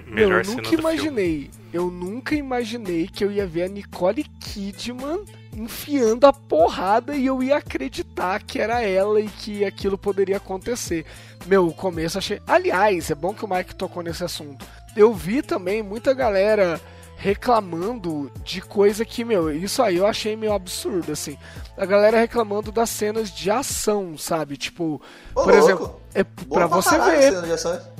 Melhor eu cena nunca do filme. imaginei. Eu nunca imaginei que eu ia ver a Nicole Kidman enfiando a porrada e eu ia acreditar que era ela e que aquilo poderia acontecer. Meu, o começo achei. Aliás, é bom que o Mike tocou nesse assunto. Eu vi também muita galera reclamando de coisa que, meu, isso aí eu achei meio absurdo, assim. A galera reclamando das cenas de ação, sabe? Tipo, Ô, por louco. exemplo, é pra você ver.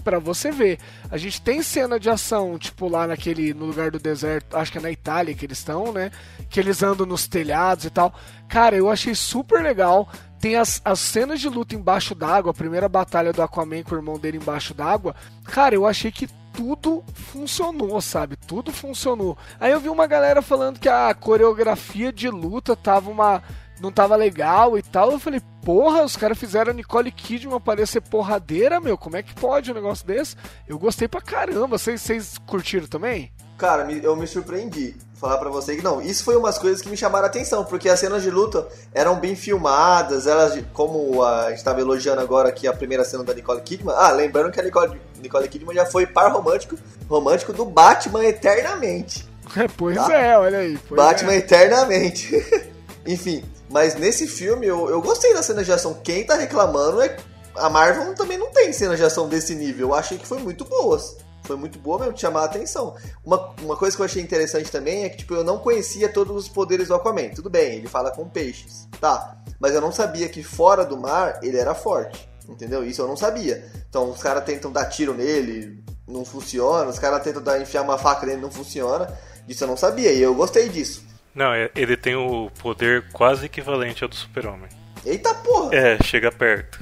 Pra você ver. A gente tem cena de ação, tipo lá naquele no lugar do deserto, acho que é na Itália que eles estão, né? Que eles andam nos telhados e tal. Cara, eu achei super legal. Tem as, as cenas de luta embaixo d'água, a primeira batalha do Aquaman com o irmão dele embaixo d'água. Cara, eu achei que tudo funcionou, sabe? Tudo funcionou. Aí eu vi uma galera falando que a coreografia de luta tava uma não tava legal e tal. Eu falei, porra, os caras fizeram a Nicole Kidman parecer porradeira, meu. Como é que pode um negócio desse? Eu gostei pra caramba. Vocês curtiram também? Cara, eu me surpreendi. Falar pra você que não, isso foi umas coisas que me chamaram a atenção, porque as cenas de luta eram bem filmadas, elas, como a gente tava elogiando agora aqui a primeira cena da Nicole Kidman. Ah, lembrando que a Nicole, Nicole Kidman já foi par romântico, romântico do Batman eternamente. pois Tá. é, olha aí. Batman é. eternamente. Enfim, mas nesse filme eu, eu gostei das cenas de ação. Quem tá reclamando é. A Marvel também não tem cenas de ação desse nível. Eu achei que foi muito boas. Foi muito boa mesmo, chamar a atenção. Uma, uma coisa que eu achei interessante também é que, tipo, eu não conhecia todos os poderes do Aquaman. Tudo bem, ele fala com peixes, tá. Mas eu não sabia que fora do mar ele era forte, entendeu? Isso eu não sabia. Então os caras tentam dar tiro nele, não funciona. Os caras tentam dar, enfiar uma faca nele, não funciona. Isso eu não sabia e eu gostei disso. Não, é- ele tem o poder quase equivalente ao do super-homem. Eita porra! É, chega perto.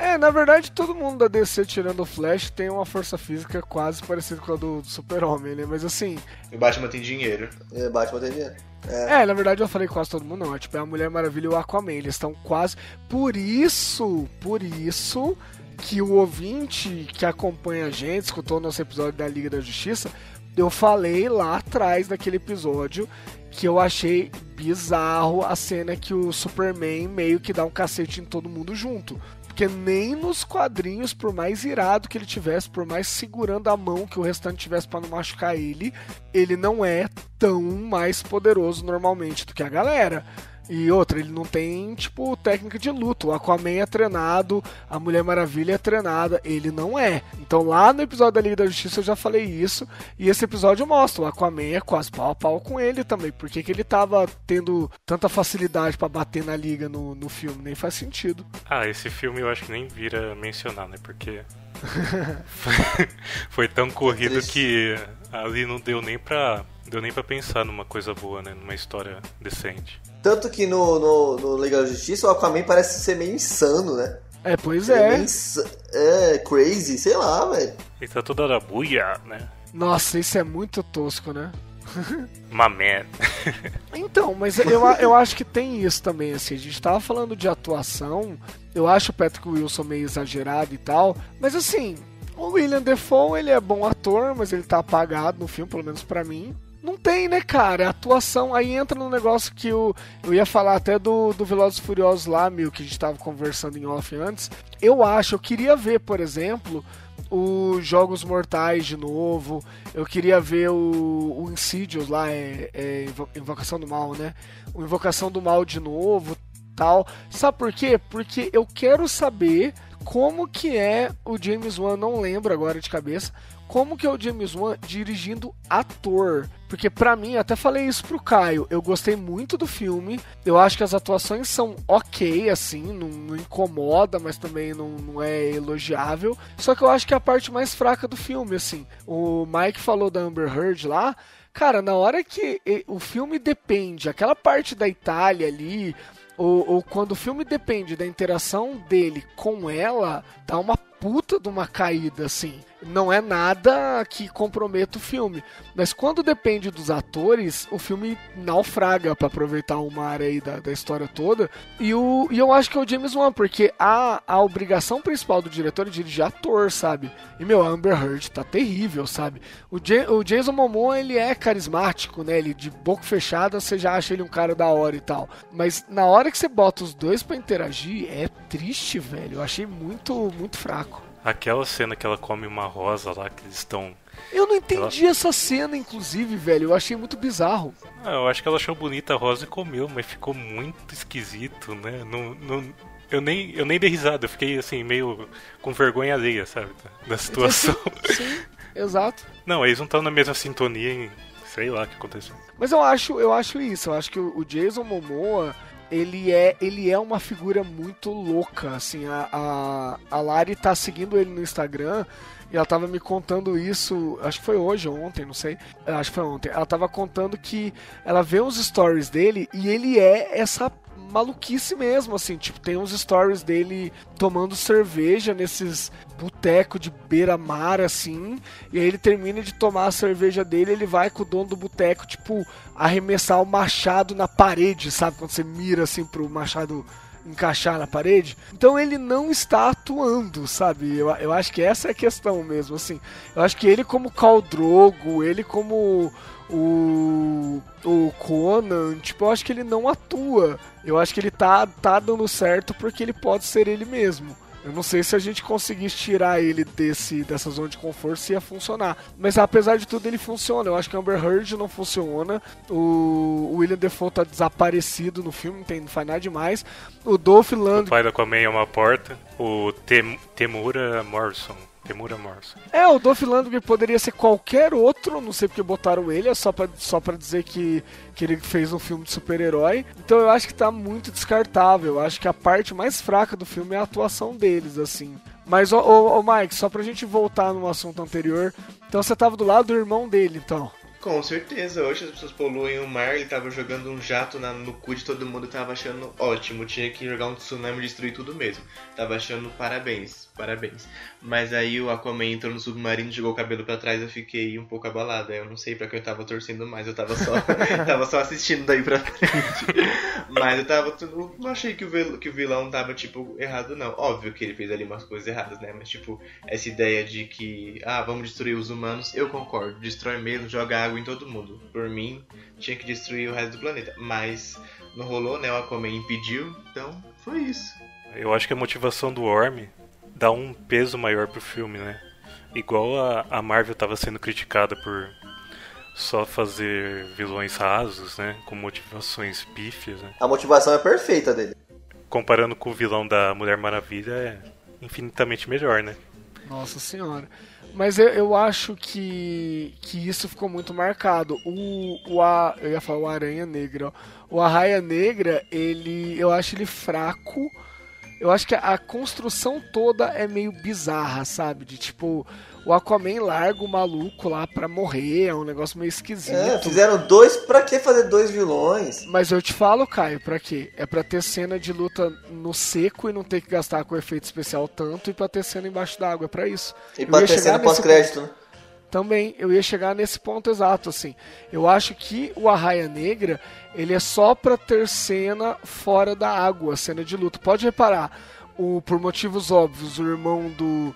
É, na verdade, todo mundo da DC, tirando o Flash, tem uma força física quase parecida com a do, do Super-Homem, né? Mas assim, O Batman tem dinheiro. É, Batman tem dinheiro. É. é, na verdade eu falei quase todo mundo, não. É tipo, é a Mulher Maravilha e o Aquaman. Eles estão quase. Por isso, por isso que o ouvinte que acompanha a gente, escutou o nosso episódio da Liga da Justiça, eu falei lá atrás daquele episódio que eu achei bizarro a cena que o Superman meio que dá um cacete em todo mundo junto. Porque nem nos quadrinhos, por mais irado que ele tivesse, por mais segurando a mão que o restante tivesse pra não machucar ele, ele não é tão mais poderoso normalmente do que a galera. E outra, ele não tem, tipo, técnica de luta. O Aquaman é treinado, a Mulher Maravilha é treinada, ele não é. Então lá no episódio da Liga da Justiça eu já falei isso, e esse episódio mostra, o Aquaman é quase pau a pau com ele também. Por que, que ele tava tendo tanta facilidade pra bater na Liga no, no filme? Nem faz sentido. Ah, esse filme eu acho que nem vira mencionar, né? Porque foi, foi tão corrido triste. que ali não deu nem pra. Deu nem pra pensar numa coisa boa, né? Numa história decente. Tanto que no, no, no Liga da Justiça o Aquaman parece ser meio insano, né? É, pois é. insa- é, crazy, sei lá, velho. Ele tá toda hora buia, né? Nossa, isso é muito tosco, né? My man. Então, mas eu, eu acho que tem isso também, assim, a gente tava falando de atuação, eu acho o Patrick Wilson meio exagerado e tal, mas assim, o William Defoe, ele é bom ator, mas ele tá apagado no filme, pelo menos pra mim. Não tem, né, cara? A atuação aí entra no negócio que eu, eu ia falar até do, do Velozes Furiosos lá, meu, que a gente tava conversando em off antes. Eu acho, eu queria ver, por exemplo, os Jogos Mortais de novo. Eu queria ver o, o Insidious lá, é, é Invo- Invocação do Mal, né? O Invocação do Mal de novo, tal. Sabe por quê? Porque eu quero saber como que é o James Wan, não lembro agora de cabeça, como que é o James Wan dirigindo ator. Porque pra mim, até falei isso pro Caio, eu gostei muito do filme, eu acho que as atuações são ok, assim, não, não incomoda, mas também não, não é elogiável. Só que eu acho que é a parte mais fraca do filme, assim. O Mike falou da Amber Heard lá, Cara, na hora que o filme depende, aquela parte da Itália ali, ou, ou quando o filme depende da interação dele com ela, dá uma puta de uma caída, assim. Não é nada que comprometa o filme. Mas quando depende dos atores, o filme naufraga, pra aproveitar uma área aí da, da história toda. E, o, e eu acho que é o James Wan, porque a, a obrigação principal do diretor é dirigir ator, sabe? E, meu, Amber Heard tá terrível, sabe? O, o Jason Momoa, ele é carismático, né? Ele de boca fechada, você já acha ele um cara da hora e tal. Mas na hora que você bota os dois pra interagir, é triste, velho. Eu achei muito, muito fraco. Aquela cena que ela come uma rosa lá, que eles estão. Eu não entendi essa cena, inclusive, velho. Eu achei muito bizarro. Ah, eu acho que ela achou bonita a rosa e comeu, mas ficou muito esquisito, né? Não, não, eu, nem, eu nem dei risada, eu fiquei assim, meio com vergonha alheia, sabe? da- situação. Sim, exato. Não, eles não estão na mesma sintonia em. Sei lá o que aconteceu. Mas eu acho, eu acho isso. Eu acho que o o Jason Momoa, ele é, ele é uma figura muito louca. Assim, a, a, a Lari tá seguindo ele no Instagram e ela tava me contando isso. Acho que foi hoje ou ontem, não sei. Acho que foi ontem. Ela tava contando que ela vê os stories dele e ele é essa maluquice mesmo, assim, tipo, tem uns stories dele tomando cerveja nesses boteco de beira-mar, assim, e aí ele termina de tomar a cerveja dele, ele vai com o dono do boteco, tipo, arremessar o machado na parede, sabe? Quando você mira, assim, pro machado encaixar na parede. Então ele não está atuando, sabe? Eu, eu acho que essa é a questão mesmo, assim. Eu acho que ele como Khal Drogo, ele como o, o Conan, tipo, eu acho que ele não atua. Eu acho que ele tá, tá dando certo porque ele pode ser ele mesmo. Eu não sei se a gente conseguisse tirar ele desse, dessa zona de conforto se ia funcionar. Mas apesar de tudo, ele funciona. Eu acho que Amber Heard não funciona. O, o William Defoe tá desaparecido no filme, não, tem, não faz nada demais. O Dolph O Lundgren pai da Aquaman é uma porta. O Tem, Temura Morrison Temura Morrison. É, o Dolph Lundgren poderia ser qualquer outro, não sei porque botaram ele, é só pra, só pra dizer que, que ele fez um filme de super-herói. Então eu acho que tá muito descartável. Eu acho que a parte mais fraca do filme é a atuação deles, assim. Mas, ô, ô, ô Mike, só pra gente voltar no assunto anterior, então você tava do lado do irmão dele, então. Com certeza, hoje as pessoas poluem o mar, ele tava jogando um jato na- no cu de todo mundo, tava achando ótimo, tinha que jogar um tsunami e destruir tudo mesmo. Tava achando parabéns, parabéns. Mas aí o Aquaman entrou no submarino, jogou o cabelo pra trás, eu fiquei um pouco abalado. Eu não sei pra que eu tava torcendo mais, eu tava só, tava só assistindo daí pra frente. Mas eu tava. tudo- Não achei que o, vil- que o vilão tava, tipo, errado, não. Óbvio que ele fez ali umas coisas erradas, né? Mas, tipo, essa ideia de que, ah, vamos destruir os humanos, eu concordo. Destrói mesmo, joga água em todo mundo. Por mim, tinha que destruir o resto do planeta. Mas não rolou, né? O Aquaman impediu, então foi isso. Eu acho que a motivação do Orm dá um peso maior pro filme, né? Igual a, a Marvel tava sendo criticada por só fazer vilões rasos, né? Com motivações pífias, né? A motivação é perfeita dele. Comparando com o vilão da Mulher Maravilha, é infinitamente melhor, né? Nossa senhora. Mas eu, eu acho que, que isso ficou muito marcado. O, o a, eu ia falar o Aranha Negra. ó. O Arraia Negra, ele, eu acho ele fraco. Eu acho que a, construção toda é meio bizarra, sabe? De tipo, o Aquaman larga o maluco lá pra morrer, é um negócio meio esquisito. É, fizeram dois. Pra que fazer dois vilões? Mas eu te falo, Caio, pra quê? É pra ter cena de luta no seco e não ter que gastar com efeito especial tanto e pra ter cena embaixo d'água, é pra isso. E Eu pra ter cena pós-crédito, né? Também, eu ia chegar nesse ponto exato, assim. Eu acho que o Arraia Negra, ele é só pra ter cena fora da água, cena de luta. Pode reparar, o, por motivos óbvios, o irmão do,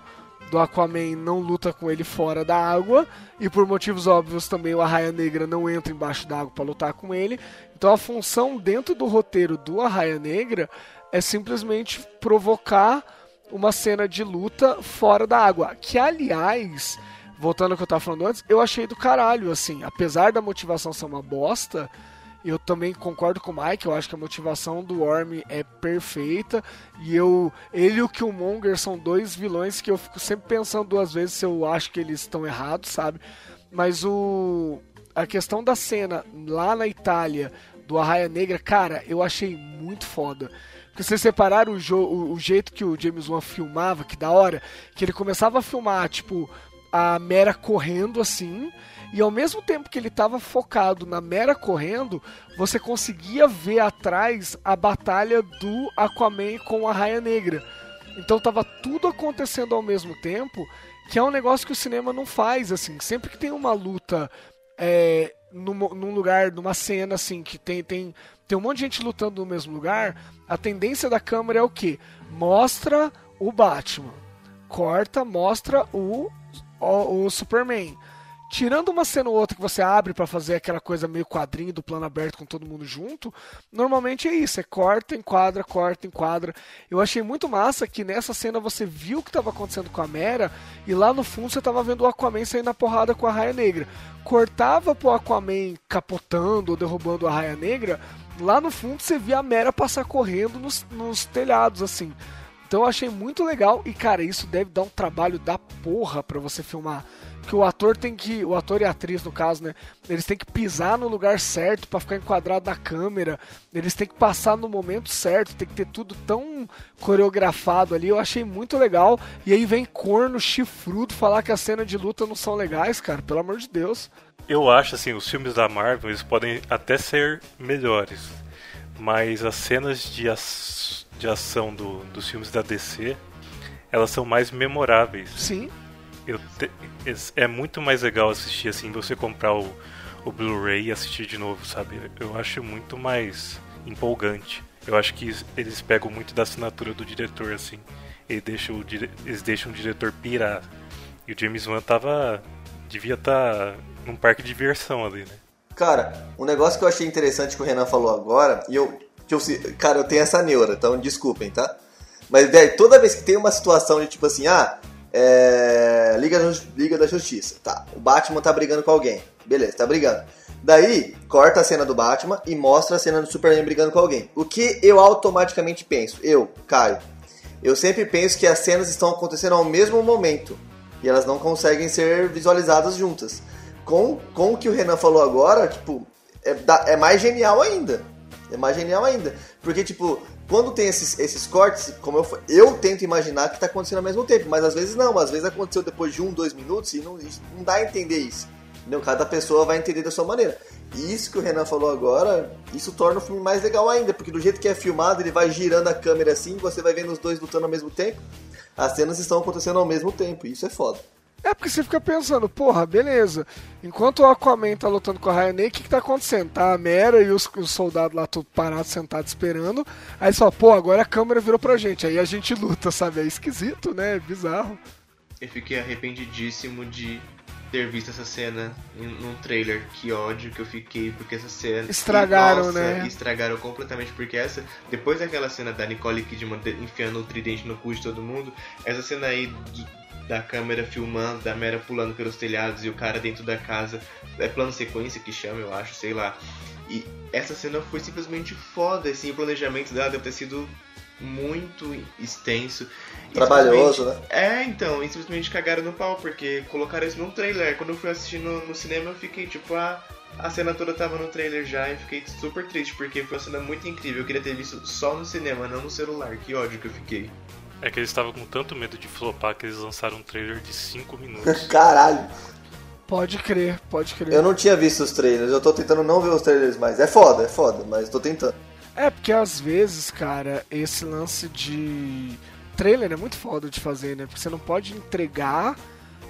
do Aquaman não luta com ele fora da água, e por motivos óbvios também o Arraia Negra não entra embaixo da água pra lutar com ele. Então a função dentro do roteiro do Arraia Negra é simplesmente provocar uma cena de luta fora da água. Que, aliás, voltando ao que eu tava falando antes, eu achei do caralho, assim. Apesar da motivação ser uma bosta, eu também concordo com o Mike, eu acho que a motivação do Orm é perfeita. E eu. Ele e o Killmonger são dois vilões que eu fico sempre pensando duas vezes se eu acho que eles estão errados, sabe? Mas o. A questão da cena lá na Itália do Arraia Negra, cara, eu achei muito foda. Porque vocês separaram o, o, o jeito que o James Wan filmava, que da hora, que ele começava a filmar, tipo, a Mera correndo assim, e ao mesmo tempo que ele tava focado na Mera correndo, você conseguia ver atrás a batalha do Aquaman com a Raia Negra. Então tava tudo acontecendo ao mesmo tempo, que é um negócio que o cinema não faz, assim. Sempre que tem uma luta é, num, num lugar, numa cena assim, que tem, tem, tem um monte de gente lutando no mesmo lugar, a tendência da câmera é o quê? Mostra o Batman. Corta, mostra o, o, o Superman. Tirando uma cena ou outra que você abre pra fazer aquela coisa meio quadrinho do plano aberto com todo mundo junto, normalmente é isso, é corta, enquadra, corta, enquadra. Eu achei muito massa que nessa cena você viu o que estava acontecendo com a Mera e lá no fundo você tava vendo o Aquaman sair na porrada com a Raia Negra. Cortava pro Aquaman capotando ou derrubando a Raia Negra, lá no fundo você via a Mera passar correndo nos, nos telhados assim. Então eu achei muito legal e cara, isso deve dar um trabalho da porra pra você filmar. Porque o ator tem que. O ator e a atriz, no caso, né? Eles têm que pisar no lugar certo pra ficar enquadrado na câmera. Eles têm que passar no momento certo. Tem que ter tudo tão coreografado ali. Eu achei muito legal. E aí vem corno chifrudo falar que as cenas de luta não são legais, cara. Pelo amor de Deus. Eu acho assim, os filmes da Marvel eles podem até ser melhores, mas as cenas de, ac- de ação do- dos filmes da DC elas são mais memoráveis. Sim. Eu te- é muito mais legal assistir assim, você comprar o, o Blu-ray e assistir de novo, sabe? Eu acho muito mais empolgante. Eu acho que es- eles pegam muito da assinatura do diretor, assim. Ele deixa o dire- eles deixam o diretor pirar. E o James Wan tava. devia estar num parque de diversão ali, né? Cara, um negócio que eu achei interessante que o Renan falou agora, e eu, eu se- cara, eu tenho essa neura, então desculpem, tá? Mas, velho, toda vez que tem uma situação de tipo assim, ah, é, Liga, Liga da Justiça, tá, o Batman tá brigando com alguém, beleza, tá brigando. Daí, corta a cena do Batman e mostra a cena do Superman brigando com alguém. O que eu automaticamente penso? Eu, Caio, eu sempre penso que as cenas estão acontecendo ao mesmo momento. E elas não conseguem ser visualizadas juntas. Com, com o que o Renan falou agora, tipo, é, é mais genial ainda. É mais genial ainda. Porque, tipo, quando tem esses, esses cortes, como eu, eu tento imaginar que tá acontecendo ao mesmo tempo, mas às vezes não, às vezes aconteceu depois de um, dois minutos e não, não dá a entender isso. Entendeu? Cada pessoa vai entender da sua maneira. E isso que o Renan falou agora, isso torna o filme mais legal ainda, porque do jeito que é filmado, ele vai girando a câmera assim, você vai vendo os dois lutando ao mesmo tempo. As cenas estão acontecendo ao mesmo tempo, e isso é foda. É porque você fica pensando, porra, beleza. Enquanto o Aquaman tá lutando com a Ryan o que, que tá acontecendo? Tá a Mera e os, os soldados lá tudo parados, sentados, esperando. Aí só, pô, agora a câmera virou pra gente. Aí a gente luta, sabe? É esquisito, né? É bizarro. Eu fiquei arrependidíssimo de ter visto essa cena num trailer. Que ódio que eu fiquei, porque essa cena. Estragaram, Nossa, né? Estragaram completamente, porque essa. Depois daquela cena da Nicole Kidman de- enfiando o tridente no cu de todo mundo, essa cena aí da câmera filmando, da Mera pulando pelos telhados e o cara dentro da casa. É plano sequência que chama, eu acho, sei lá. E essa cena foi simplesmente foda, assim, o planejamento dela deve ter sido muito extenso. Trabalhoso, simplesmente- É, então, e simplesmente cagaram no pau, porque colocaram isso num trailer. Quando eu fui assistir no, no cinema, eu fiquei tipo, ah, a cena toda tava no trailer já e fiquei super triste, porque foi uma cena muito incrível. Eu queria ter visto só no cinema, não no celular. Que ódio que eu fiquei. É que eles estavam com tanto medo de flopar que eles lançaram um trailer de 5 minutos. Caralho. Pode crer, pode crer. Eu não tinha visto os trailers, eu tô tentando não ver os trailers mais. É foda, é foda, mas tô tentando. É, porque às vezes, cara, esse lance de trailer é muito foda de fazer, né? Porque você não pode entregar,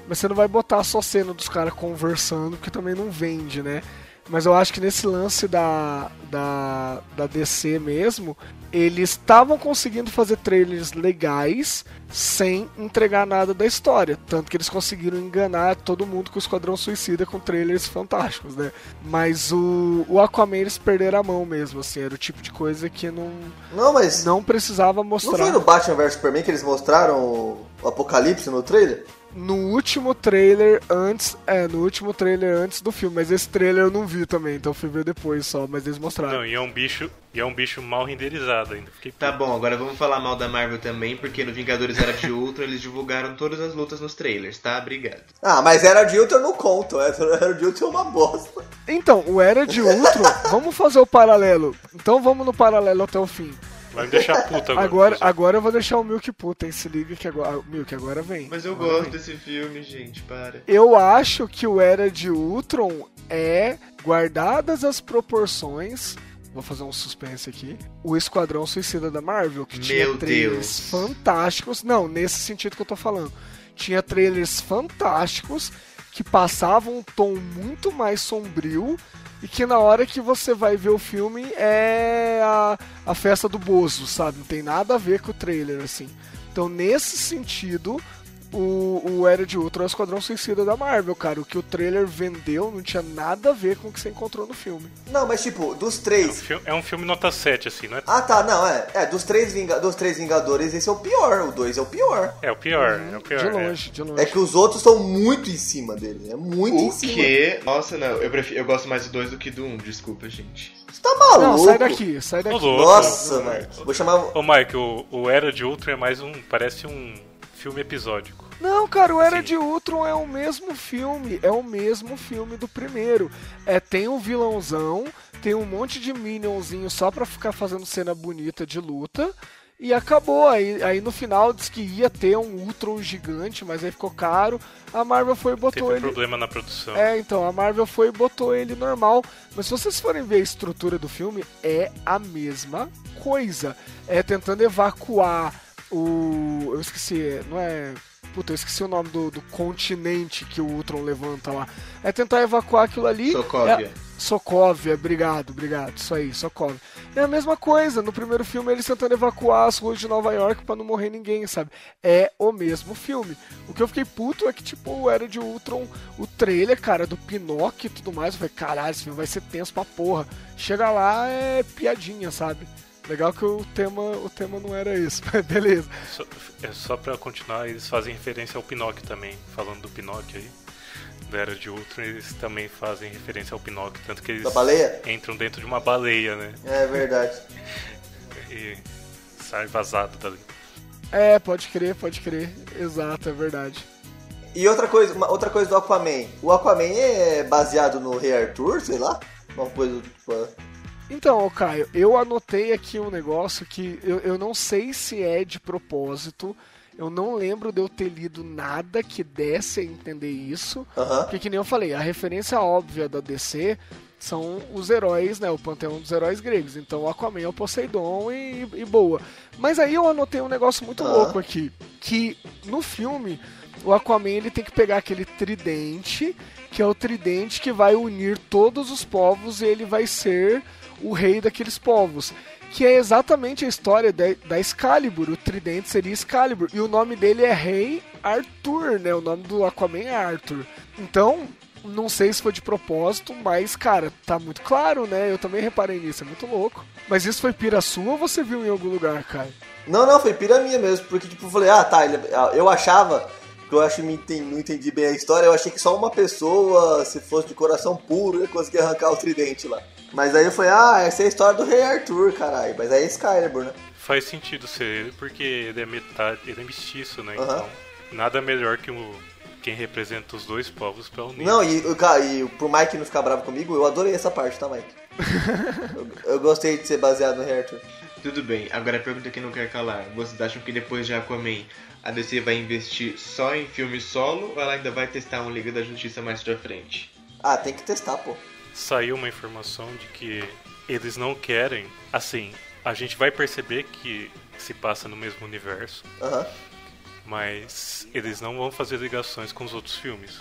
mas você não vai botar só cena dos caras conversando, porque também não vende, né? Mas eu acho que nesse lance da, da, da DC mesmo, eles estavam conseguindo fazer trailers legais sem entregar nada da história. Tanto que eles conseguiram enganar todo mundo com o Esquadrão Suicida com trailers fantásticos, né? Mas o, o Aquaman eles perderam a mão mesmo, assim. Era o tipo de coisa que não, Não, mas. Não, não precisava mostrar. foi no Batman vs Superman que eles mostraram o Apocalipse no trailer? No último trailer antes. É, no último trailer antes do filme. Mas esse trailer eu não vi também, então eu fui ver depois só. Mas eles mostraram. Não, e é um bicho, e é um bicho mal renderizado ainda. Fiquei Tá bom, agora vamos falar mal da Marvel também, porque no Vingadores Era de Ultron eles divulgaram todas as lutas nos trailers, tá? Obrigado. Ah, mas era de Ultron não conta, era de Ultron é uma bosta. Então, o Era de Ultron. vamos fazer o paralelo. Então vamos no paralelo até o fim. Vai me deixar puta agora. Agora, agora eu vou deixar o Milk puta, hein? Se liga que agora. Milk, agora vem. Mas eu Agora gosto vem. desse filme, gente, para. Eu acho que o Era de Ultron é, guardadas as proporções, vou fazer um suspense aqui, o Esquadrão Suicida da Marvel, que tinha Meu trailers Deus. fantásticos. Não, nesse sentido que eu tô falando. Tinha trailers fantásticos que passavam um tom muito mais sombrio e que na hora que você vai ver o filme é a, a festa do Bozo, sabe? Não tem nada a ver com o trailer, assim. Então, nesse sentido, o, o Era de Ultron é o Esquadrão Suicida da Marvel, cara. O que o trailer vendeu não tinha nada a ver com o que você encontrou no filme. Não, mas tipo, dos É um, três. é um filme nota 7, assim, não é? Ah tá, não, é. É, dos três, Vinga... dos três Vingadores, esse é o pior. O dois é o pior. É o pior, é o pior. de é. longe, de longe. É que os outros estão muito em cima dele. É muito em O cima. que? Nossa, não, eu, prefiro, eu gosto mais do 2 do que do 1, um, desculpa, gente. Você tá maluco? Não, sai daqui, sai daqui. Nossa, mano. Vou chamar. Ô, Mike, o, o Era de Ultron é mais um. Parece um filme episódico. Não, cara, o Era Sim. de Ultron é o mesmo filme, é o mesmo filme do primeiro. É, tem um vilãozão, tem um monte de minionzinho só pra ficar fazendo cena bonita de luta. E acabou, aí, aí no final diz que ia ter um Ultron gigante, mas aí ficou caro. A Marvel foi e botou Teve ele. problema na produção. É, então, a Marvel foi e botou ele normal. Mas se vocês forem ver a estrutura do filme, é a mesma coisa. É tentando evacuar o. Eu esqueci, não é. Puta, eu esqueci o nome do, do continente que o Ultron levanta lá. É tentar evacuar aquilo ali. Sokovia. É... Sokovia, obrigado, obrigado. Isso aí, Sokovia. É a mesma coisa. No primeiro filme, eles tentando evacuar as ruas de Nova York pra não morrer ninguém, sabe? É o mesmo filme. O que eu fiquei puto é que, tipo, o Era de Ultron, o trailer, cara, do Pinóquio e tudo mais. Eu falei, caralho, esse filme vai ser tenso pra porra. Chega lá, é piadinha, sabe? Legal que o tema, o tema não era esse, mas beleza. Só, é só pra continuar, eles fazem referência ao Pinóquio também. Falando do Pinóquio aí. Da Era de Ultron, eles também fazem referência ao Pinóquio. Tanto que eles Da baleia? entram dentro de uma baleia, né? É verdade. E sai vazado dali. É, pode crer, pode crer. Exato, é verdade. E outra coisa, uma- outra coisa do Aquaman. O Aquaman é baseado no Rei Arthur, sei lá? Uma coisa. tipo, Então, Caio, eu anotei aqui um negócio que eu, eu não sei se é de propósito. Eu não lembro de eu ter lido nada que desse a entender isso. Porque, que nem eu falei, a referência óbvia da DC são os heróis, né? O panteão dos heróis gregos. Então, o Aquaman é o Poseidon e, e boa. Mas aí eu anotei um negócio muito louco aqui. Que no filme, o Aquaman ele tem que pegar aquele tridente, que é o tridente que vai unir todos os povos e ele vai ser o rei daqueles povos. Que é exatamente a história da, da Excalibur. O tridente seria Excalibur. E o nome dele é Rei Arthur, né? O nome do Aquaman é Arthur. Então, não sei se foi de propósito, mas, cara, tá muito claro, né? Eu também reparei nisso, é muito louco. Mas isso foi pira sua ou você viu em algum lugar, cara? Não, não, foi pira minha mesmo, porque tipo, eu falei, ah tá, ele- eu achava, que eu acho que me enten- não entendi bem a história, eu achei que só uma pessoa, se fosse de coração puro, ia conseguir arrancar o tridente lá. Mas aí eu falei, ah, essa é a história do Rei Arthur, caralho, mas aí é Excalibur, né? Faz sentido ser ele, porque ele é metade, ele é mestiço, né? Aham. Então, nada melhor que o, quem representa os dois povos pra unir. Não, e, o cara, e pro Mike não ficar bravo comigo, eu adorei essa parte, tá, Mike? eu, eu gostei de ser baseado no Rei Arthur. Tudo bem, agora a pergunta que não quer calar. Vocês acham que depois de Aquaman, a DC vai investir só em filme solo ou ela ainda vai testar um Liga da Justiça mais pra frente? Ah, tem que testar, pô. Saiu uma informação de que eles não querem. Assim, a gente vai perceber que se passa no mesmo universo, Aham. mas eles não vão fazer ligações com os outros filmes.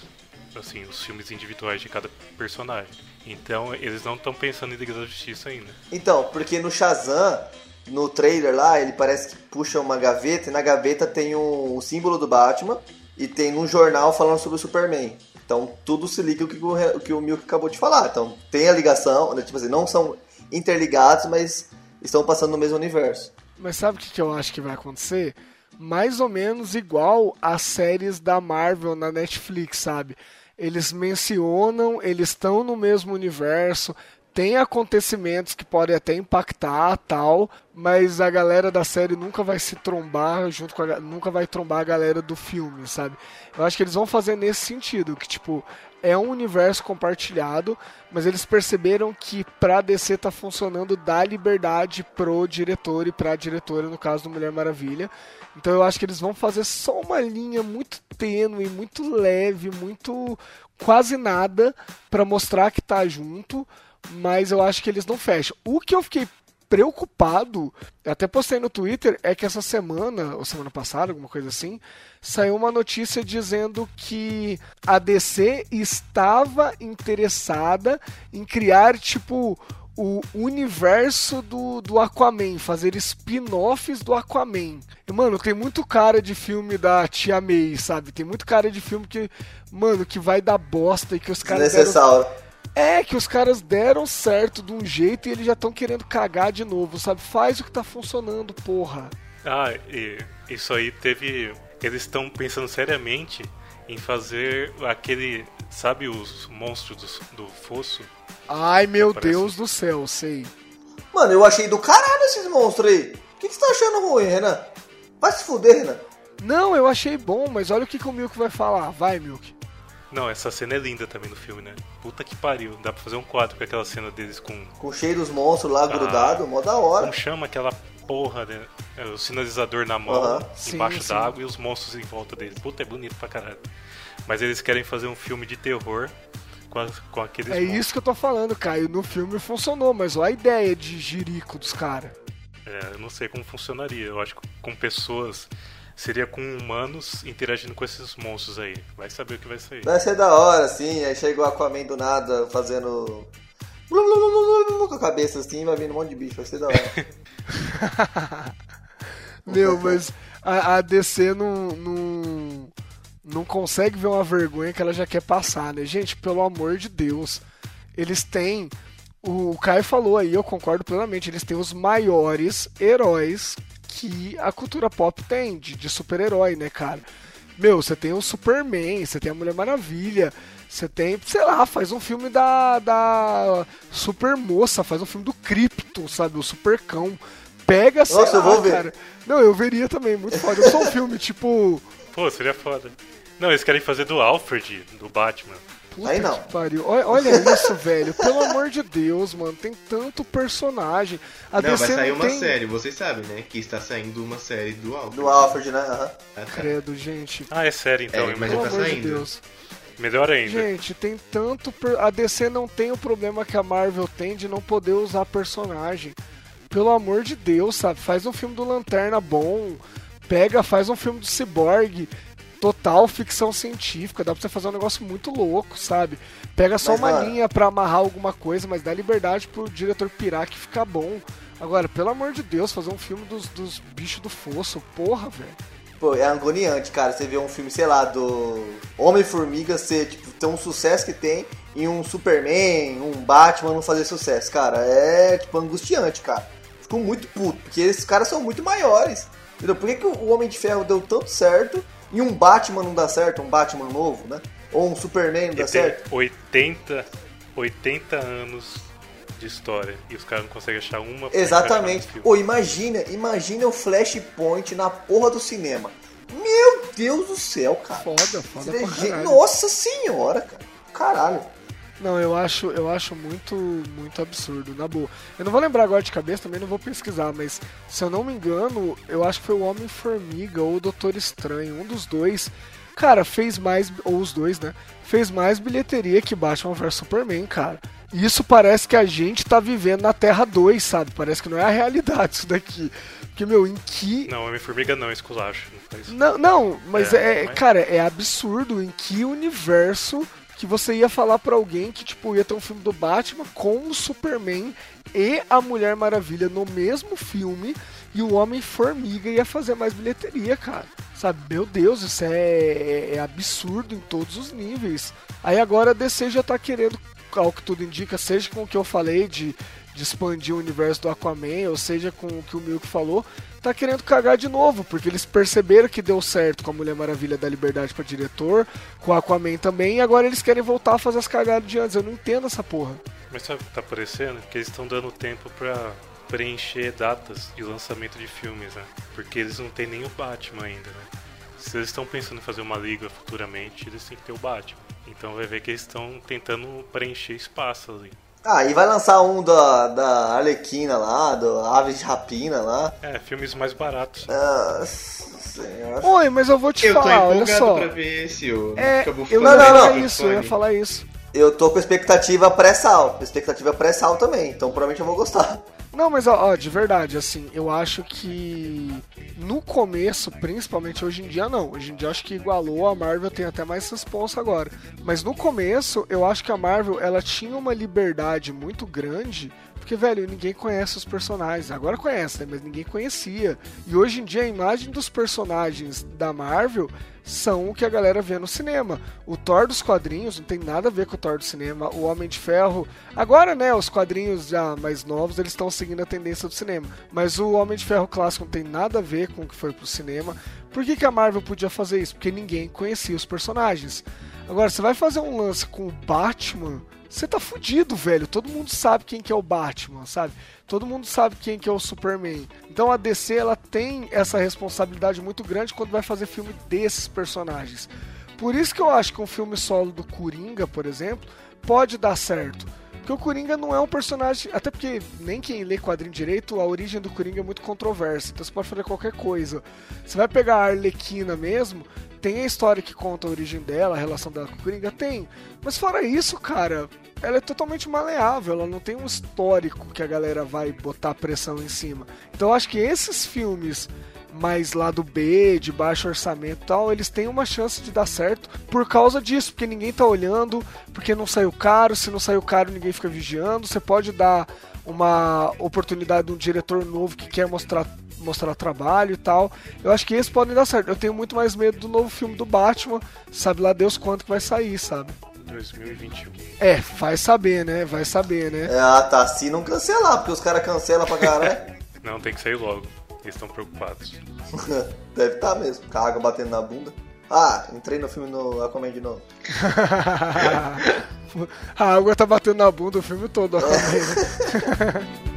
Assim, os filmes individuais de cada personagem. Então, eles não estão pensando em Liga da Justiça ainda. Então, porque no Shazam, no trailer lá, ele parece que puxa uma gaveta e na gaveta tem um, o símbolo do Batman e tem um jornal falando sobre o Superman. Então tudo se liga o que o, que o Milk acabou de falar. Então tem a ligação, né, tipo assim, não são interligados, mas estão passando no mesmo universo. Mas sabe o que eu acho que vai acontecer? Mais ou menos igual às séries da Marvel na Netflix, sabe? Eles mencionam, eles estão no mesmo universo, tem acontecimentos que podem até impactar tal, mas a galera da série nunca vai se trombar junto com a, nunca vai trombar a galera do filme, sabe? Eu acho que eles vão fazer nesse sentido, que tipo, é um universo compartilhado, mas eles perceberam que pra DC tá funcionando dar liberdade pro diretor e pra diretora, no caso do Mulher Maravilha. Então eu acho que eles vão fazer só uma linha muito tênue, muito leve, muito quase nada pra mostrar que tá junto, mas eu acho que eles não fecham. O que eu fiquei preocupado, até postei no Twitter, é que essa semana, ou semana passada, alguma coisa assim, saiu uma notícia dizendo que a DC estava interessada em criar, tipo, o universo do, do Aquaman, fazer spin-offs do Aquaman. E, mano, tem muito cara de filme da Tia May, sabe? Tem muito cara de filme que, mano, que vai dar bosta e que os caras deram. É que os caras deram certo de um jeito e eles já estão querendo cagar de novo, sabe? Faz o que tá funcionando, porra. Ah, e isso aí teve. Eles estão pensando seriamente em fazer aquele. Sabe os monstros do, do fosso? Ai, meu Parece- Deus do céu, sei. Mano, eu achei do caralho esses monstros aí. O que, que você tá achando ruim, Renan? Vai se fuder, Renan. Não, eu achei bom, mas olha o que, que o Milk vai falar. Vai, Milk. Não, essa cena é linda também no filme, né? Puta que pariu. Dá pra fazer um quadro com aquela cena deles com. Com cheio dos monstros lá grudado, mó da hora. Como chama aquela porra, né? É, O sinalizador na mão, embaixo Sim, d'água e os monstros em volta deles. Puta, é bonito pra caralho. Mas eles querem fazer um filme de terror com, as- com aqueles É monstros. isso que eu tô falando, Caio. No filme funcionou, mas olha a ideia de jirico dos caras. É, eu não sei como funcionaria. Eu acho que com pessoas. Seria com humanos interagindo com esses monstros aí. Vai saber o que vai sair. Vai ser da hora, assim. Aí chega o Aquaman do nada fazendo. blu, blu, blu, blu, blu, Com a cabeça assim, vai vindo um monte de bicho. Vai ser da hora. Meu, mas a, a DC não, não, não consegue ver uma vergonha que ela já quer passar, né? Gente, pelo amor de Deus. Eles têm. O Caio falou aí, eu concordo plenamente. Eles têm os maiores heróis que a cultura pop tem, de, de super-herói, né, cara? Meu, você tem o Superman, você tem a Mulher Maravilha, você tem, sei lá, faz um filme da, da Super Moça, faz um filme do Krypton, sabe? O Super Cão. Pega, sei Nossa, eu lá, vou ver. cara. Não, eu veria também, muito foda. Eu sou um filme tipo. Pô, seria foda. Não, eles querem fazer do Alfred, do Batman. Puta Aí não. que pariu. Olha, olha isso, velho. Pelo amor de Deus, mano. Tem tanto personagem. A Não, DC vai sair não uma tem... série, vocês sabem, né? Que está saindo uma série do Alfred. Do Alfred, né? Aham. Ah, tá. Credo, gente. Ah, é sério então. É, mas já tá amor de saindo. Deus. Melhor ainda. Gente, tem tanto. per- A DC não tem o problema que a Marvel tem de não poder usar personagem. Pelo amor de Deus, sabe? Faz um filme do Lanterna bom. Pega, faz um filme do Cyborg. Total ficção científica. Dá pra você fazer um negócio muito louco, sabe? Pega só Mas, uma linha pra amarrar alguma coisa, mas dá liberdade pro diretor pirar que fica bom. Agora, pelo amor de Deus, fazer um filme dos, dos bichos do fosso. Porra, velho. Pô, é agoniante, cara. Você vê um filme, sei lá, do Homem-Formiga ser, tipo, ter um sucesso que tem e um Superman, um Batman não fazer sucesso, cara. É, tipo, angustiante, cara. Fico muito puto, porque esses caras são muito maiores. Entendeu? Por que, que o Homem de Ferro deu tanto certo e um Batman não dá certo, um Batman novo, né? Ou um Superman não dá certo? 80, 80 anos de história e os caras não conseguem achar uma Exatamente. filme. Ô, imagina, imagina o Flashpoint na porra do cinema. Meu Deus do céu, cara. Foda, foda pra. Nossa senhora, cara. Caralho. Não, eu acho, eu acho muito, muito absurdo, na boa. Eu não vou lembrar agora de cabeça, também não vou pesquisar, mas se eu não me engano, eu acho que foi o Homem-Formiga ou o Doutor Estranho, um dos dois. Cara, fez mais, ou os dois, né? Fez mais bilheteria que Batman vs Superman, cara. Isso parece que a gente tá vivendo na Terra 2, sabe? Parece que não é a realidade isso daqui. Porque, meu, em que Não, Homem-Formiga não, esculacho. Não não, não, mas É, é, mas- cara, é absurdo em que universo que você ia falar pra alguém que tipo ia ter um filme do Batman com o Superman e a Mulher Maravilha no mesmo filme e o Homem Formiga ia fazer mais bilheteria, cara. Sabe, meu Deus, isso é, é absurdo em todos os níveis. Aí agora a DC já tá querendo, ao que tudo indica, seja com o que eu falei de, de expandir o universo do Aquaman, ou seja com o que o Milk falou, tá querendo cagar de novo, porque eles perceberam que deu certo com a Mulher Maravilha da Liberdade pra diretor, com o Aquaman também, e agora eles querem voltar a fazer as cagadas de antes. Eu não entendo essa porra. Mas sabe o que tá parecendo? Que eles estão dando tempo pra preencher datas de lançamento de filmes, né? Porque eles não têm nem o Batman ainda, né? Se eles estão pensando em fazer uma liga futuramente, eles têm que ter o Batman. Então vai ver que eles estão tentando preencher espaço ali. Ah, e vai lançar um da, da Arlequina lá, do Aves de Rapina lá. É, filmes mais baratos. Nossa senhora. Oi, mas eu vou te Eu tô falar, olha empolgado só. pra ver esse o É, eu ficando ia Não, não, meio isso, eu ia falar isso. Eu tô com expectativa pré-sal. Expectativa pré-sal também, então provavelmente eu vou gostar. Não, mas ó, ó, de verdade, assim, eu acho que no começo, principalmente hoje em dia, não. Hoje em dia acho que igualou, a Marvel tem até mais responsa agora. Mas no começo, eu acho que a Marvel, ela tinha uma liberdade muito grande, porque, velho, ninguém conhece os personagens. Agora conhece, né? Mas ninguém conhecia. E hoje em dia a imagem dos personagens da Marvel são o que a galera vê no cinema. O Thor dos quadrinhos não tem nada a ver com o Thor do cinema. O Homem de Ferro. Agora, né, os quadrinhos já mais novos, eles estão seguindo a tendência do cinema. Mas o Homem de Ferro clássico não tem nada a ver com o que foi pro cinema. Por que, que a Marvel podia fazer isso? Porque ninguém conhecia os personagens. Agora, você vai fazer um lance com o Batman. Você tá fudido, velho. Todo mundo sabe quem que é o Batman, sabe? Todo mundo sabe quem que é o Superman. Então a DC ela tem essa responsabilidade muito grande quando vai fazer filme desses personagens. Por isso que eu acho que um filme solo do Coringa, por exemplo, pode dar certo. Porque o Coringa não é um personagem. Até porque nem quem lê quadrinho direito, a origem do Coringa é muito controversa. Então você pode fazer qualquer coisa. Você vai pegar a Arlequina mesmo, tem a história que conta a origem dela, a relação dela com o Coringa, tem. Mas fora isso, cara, ela é totalmente maleável, ela não tem um histórico que a galera vai botar pressão em cima. Então eu acho que esses filmes mais lado B, de baixo orçamento e tal, eles têm uma chance de dar certo por causa disso, porque ninguém tá olhando, porque não saiu caro, se não saiu caro ninguém fica vigiando, você pode dar uma oportunidade de um diretor novo que quer mostrar mostrar trabalho e tal. Eu acho que esses podem dar certo. Eu tenho muito mais medo do novo filme do Batman, sabe lá Deus quanto que vai sair, sabe? 2021. É, vai saber, né? Vai saber, né? É, ah, tá. Se não cancelar, porque os caras cancelam pra caralho. Não, tem que sair logo. Eles estão preocupados. Deve estar mesmo. Com a água batendo na bunda. Ah, entrei no filme no Aquaman de novo. a água tá batendo na bunda o filme todo. Aquaman.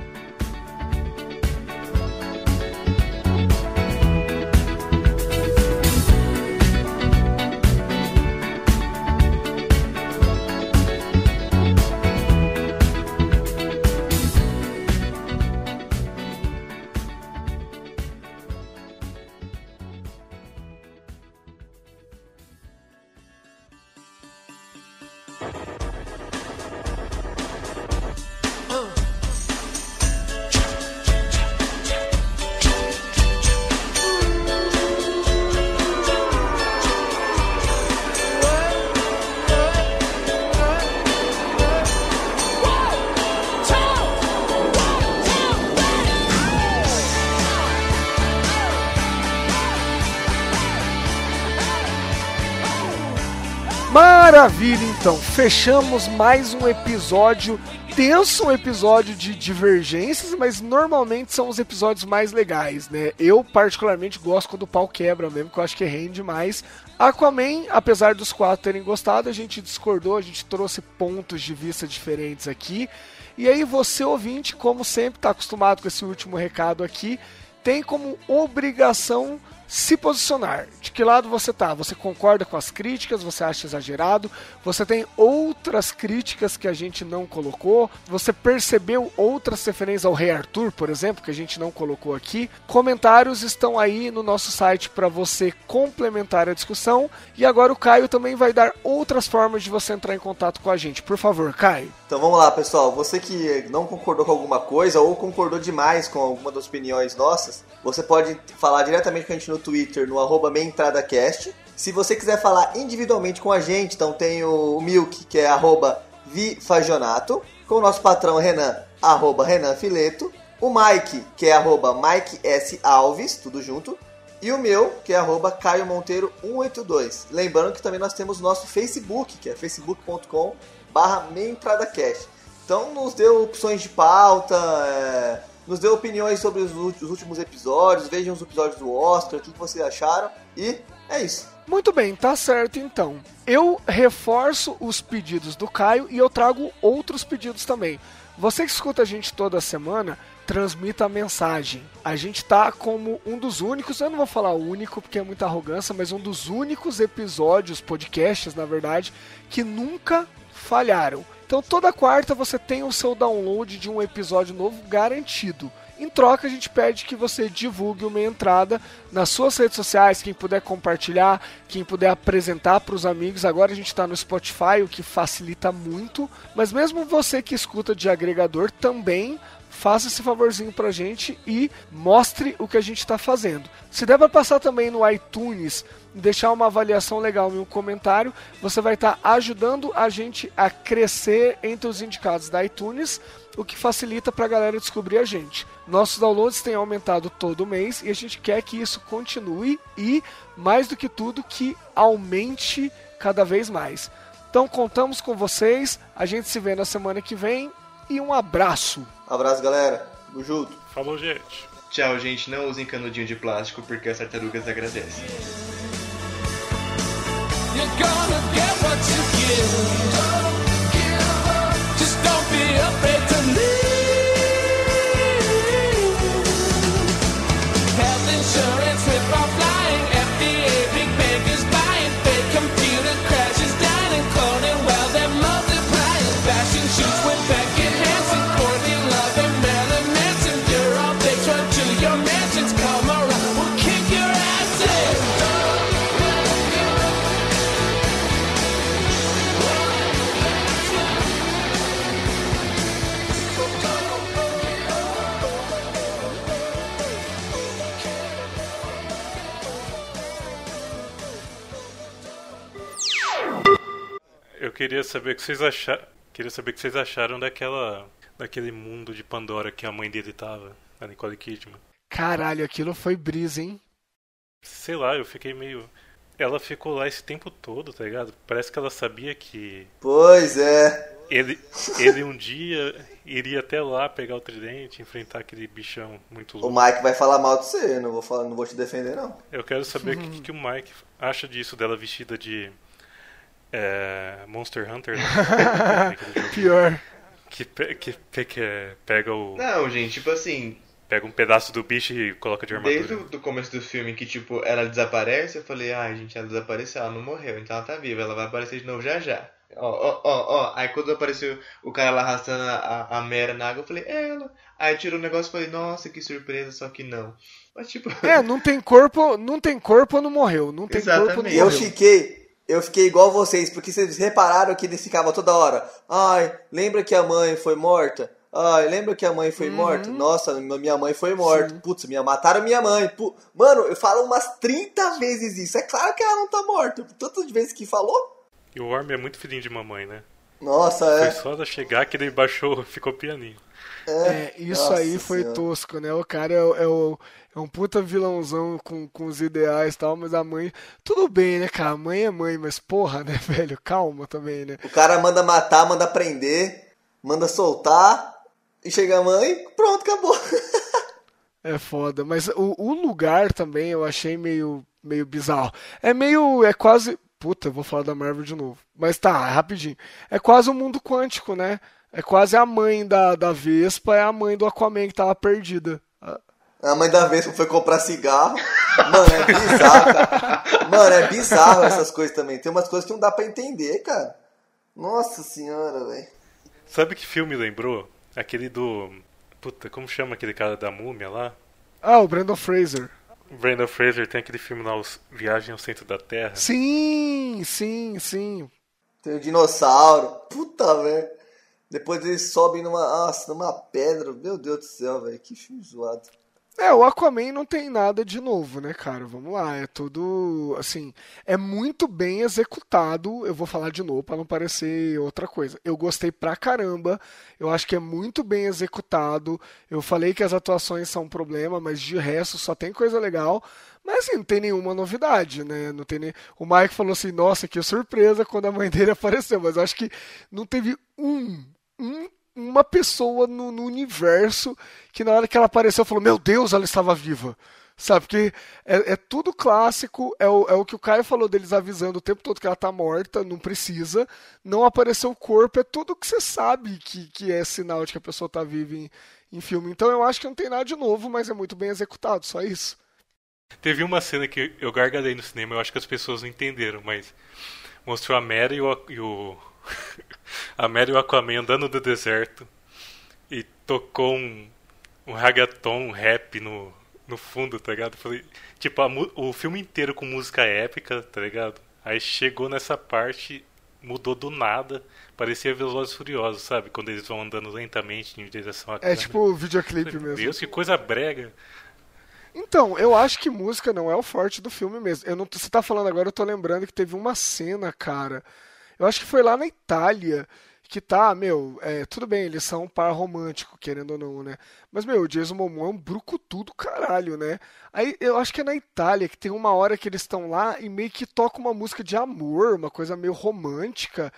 Maravilha, então. Fechamos mais um episódio tenso, um episódio de divergências, mas normalmente são os episódios mais legais, né? Eu, particularmente, gosto quando o pau quebra mesmo, que eu acho que rende mais. Aquaman, apesar dos quatro terem gostado, a gente discordou, a gente trouxe pontos de vista diferentes aqui. E aí, você ouvinte, como sempre, está acostumado com esse último recado aqui, tem como obrigação se posicionar. De que lado você tá? Você concorda com as críticas? Você acha exagerado? Você tem outras críticas que a gente não colocou? Você percebeu outras referências ao Rei Arthur, por exemplo, que a gente não colocou aqui? Comentários estão aí no nosso site para você complementar a discussão. E agora o Caio também vai dar outras formas de você entrar em contato com a gente. Por favor, Caio. Então vamos lá, pessoal. Você que não concordou com alguma coisa ou concordou demais com alguma das opiniões nossas, você pode falar diretamente com a gente no Twitter, no arroba MeiaEntradaCast. Se você quiser falar individualmente com a gente, então tem o Milk, que é arroba Vifagionato, com o nosso patrão Renan, arroba Renan Fileto, o Mike, que é arroba Mike S. Alves, tudo junto, e o meu, que é arroba Caio Monteiro 182. Lembrando que também nós temos o nosso Facebook, que é facebook.com barra. Então nos dê opções de pauta, é, nos dê opiniões sobre os últimos episódios, vejam os episódios do Oscar, o que vocês acharam, e é isso. Muito bem, tá certo então. Eu reforço os pedidos do Caio e eu trago outros pedidos também. Você que escuta a gente toda semana, transmita a mensagem. A gente tá como um dos únicos, eu não vou falar único porque é muita arrogância, mas um dos únicos episódios, podcasts na verdade, que nunca falharam. Então toda quarta você tem o seu download de um episódio novo garantido. Em troca, a gente pede que você divulgue uma entrada nas suas redes sociais, quem puder compartilhar, quem puder apresentar para os amigos. Agora a gente está no Spotify, o que facilita muito. Mas mesmo você que escuta de agregador também faça esse favorzinho pra gente e mostre o que a gente está fazendo. Se der para passar também no iTunes e deixar uma avaliação legal e um comentário, você vai estar ajudando a gente a crescer entre os indicados da iTunes, o que facilita para a galera descobrir a gente. Nossos downloads têm aumentado todo mês e a gente quer que isso continue e, mais do que tudo, que aumente cada vez mais. Então contamos com vocês, a gente se vê na semana que vem e um abraço. Abraço, galera. Tamo junto. Falou, gente. Tchau, gente. Não usem canudinho de plástico porque as tartarugas agradecem. You're gonna get what you give. Just don't be afraid queria saber o que vocês acharam. Queria saber o que vocês acharam daquela. daquele mundo de Pandora que a mãe dele tava, a Nicole Kidman. Caralho, aquilo foi brisa, hein? Sei lá, eu fiquei meio. Ela ficou lá esse tempo todo, tá ligado? Parece que ela sabia que Pois é. ele, ele um dia iria até lá pegar o tridente, enfrentar aquele bichão muito O louco. Mike vai falar mal de você, não vou, falar, não vou te defender, não. Eu quero saber o que, que o Mike acha disso, dela vestida de é, Monster Hunter. Né? Pior. que, pe- que, pe- que pega, o, Não, gente, tipo assim, pega um pedaço do bicho e coloca de armadura. desde o do começo do filme que, tipo, ela desaparece, eu falei, ai, gente, ela desapareceu, ela não morreu, então ela tá viva, ela vai aparecer de novo já já. Ó, ó, ó, ó. Aí quando apareceu o cara lá arrastando a, a, Mera na água, eu falei, é ela. Aí tirou o negócio e falei, nossa, que surpresa, só que não. Mas tipo, É, não tem corpo, não tem corpo, não morreu. Não tem corpo, não Exatamente. Eu morreu. fiquei. Eu fiquei igual vocês, porque vocês repararam que eles ficavam toda hora. Ai, lembra que a mãe foi morta? Ai, lembra que a mãe foi morta? Nossa, minha mãe foi morta. Putz, minha, mataram minha mãe. Pu- Mano, eu falo umas 30 vezes isso. É claro que ela não tá morta. Tantas vezes que falou. E o Orm é muito filhinho de mamãe, né? Nossa, Foi é. só ela chegar que ele baixou, ficou pianinho. É, isso Nossa aí foi Senhora. tosco, né? O cara é, o- é, o- é um puta vilãozão com, com os ideais e tal, mas a mãe. Tudo bem, né, cara? A mãe é mãe, mas porra, né, velho? Calma também, né? O cara manda matar, manda prender, manda soltar. E chega a mãe, pronto, acabou. É foda. Mas o, o lugar também eu achei meio, meio bizarro. É meio. É quase. Puta, eu vou falar da Marvel de novo. Mas tá, rapidinho. É quase um mundo quântico, né? É quase a mãe da, da Vespa, é a mãe do Aquaman que tava perdida. A mãe da Vespa foi comprar cigarro. Mano, é bizarro, cara. Mano, é bizarro essas coisas também. Tem umas coisas que não dá pra entender, cara. Nossa senhora, velho. Sabe que filme lembrou? Aquele do. Puta, como chama aquele cara da múmia lá? Ah, o Brandon Fraser. O Brandon Fraser tem aquele filme lá, Os Viagem ao Centro da Terra. Sim, sim, sim. Tem o dinossauro. Puta, velho. Depois eles sobem numa, nossa, numa pedra. Meu Deus do céu, velho. Que filme zoado. É, o Aquaman não tem nada de novo, né, cara? Vamos lá, é tudo, assim, é muito bem executado. Eu vou falar de novo pra não parecer outra coisa. Eu gostei pra caramba. Eu acho que é muito bem executado. Eu falei que as atuações são um problema, mas de resto só tem coisa legal. Mas assim, não tem nenhuma novidade, né? Não tem nem... O Mike falou assim, nossa, que surpresa quando a mãe dele apareceu, mas eu acho que não teve um, um uma pessoa no, no universo que na hora que ela apareceu falou: Meu Deus, ela estava viva. Sabe? Porque é, é tudo clássico, é o, é o que o Caio falou deles avisando o tempo todo que ela tá morta, não precisa. Não apareceu o corpo, é tudo que você sabe que, que é sinal de que a pessoa tá viva em, em filme. Então eu acho que não tem nada de novo, mas é muito bem executado, só isso. Teve uma cena que eu gargalhei no cinema, eu acho que as pessoas não entenderam, mas mostrou a Mera e o, e o a Mera e o Aquaman andando no deserto e tocou um, um reggaeton, um rap no, no fundo, tá ligado? Falei, tipo, a o filme inteiro com música épica, tá ligado? Aí chegou nessa parte, mudou do nada, parecia Velozes Furiosos, sabe? Quando eles vão andando lentamente em direção à É câmera. tipo o videoclipe Meu mesmo. Deus, que coisa brega. Então, eu acho que música não é o forte do filme mesmo. Eu não, você tá falando agora, eu tô lembrando que teve uma cena, cara. Eu acho que foi lá na Itália que tá, meu, é, tudo bem, eles são um par romântico, querendo ou não, né? Mas, meu, o Jason Momoa é um brucutu do caralho, né? Aí eu acho que é na Itália que tem uma hora que eles estão lá e meio que toca uma música de amor, uma coisa meio romântica.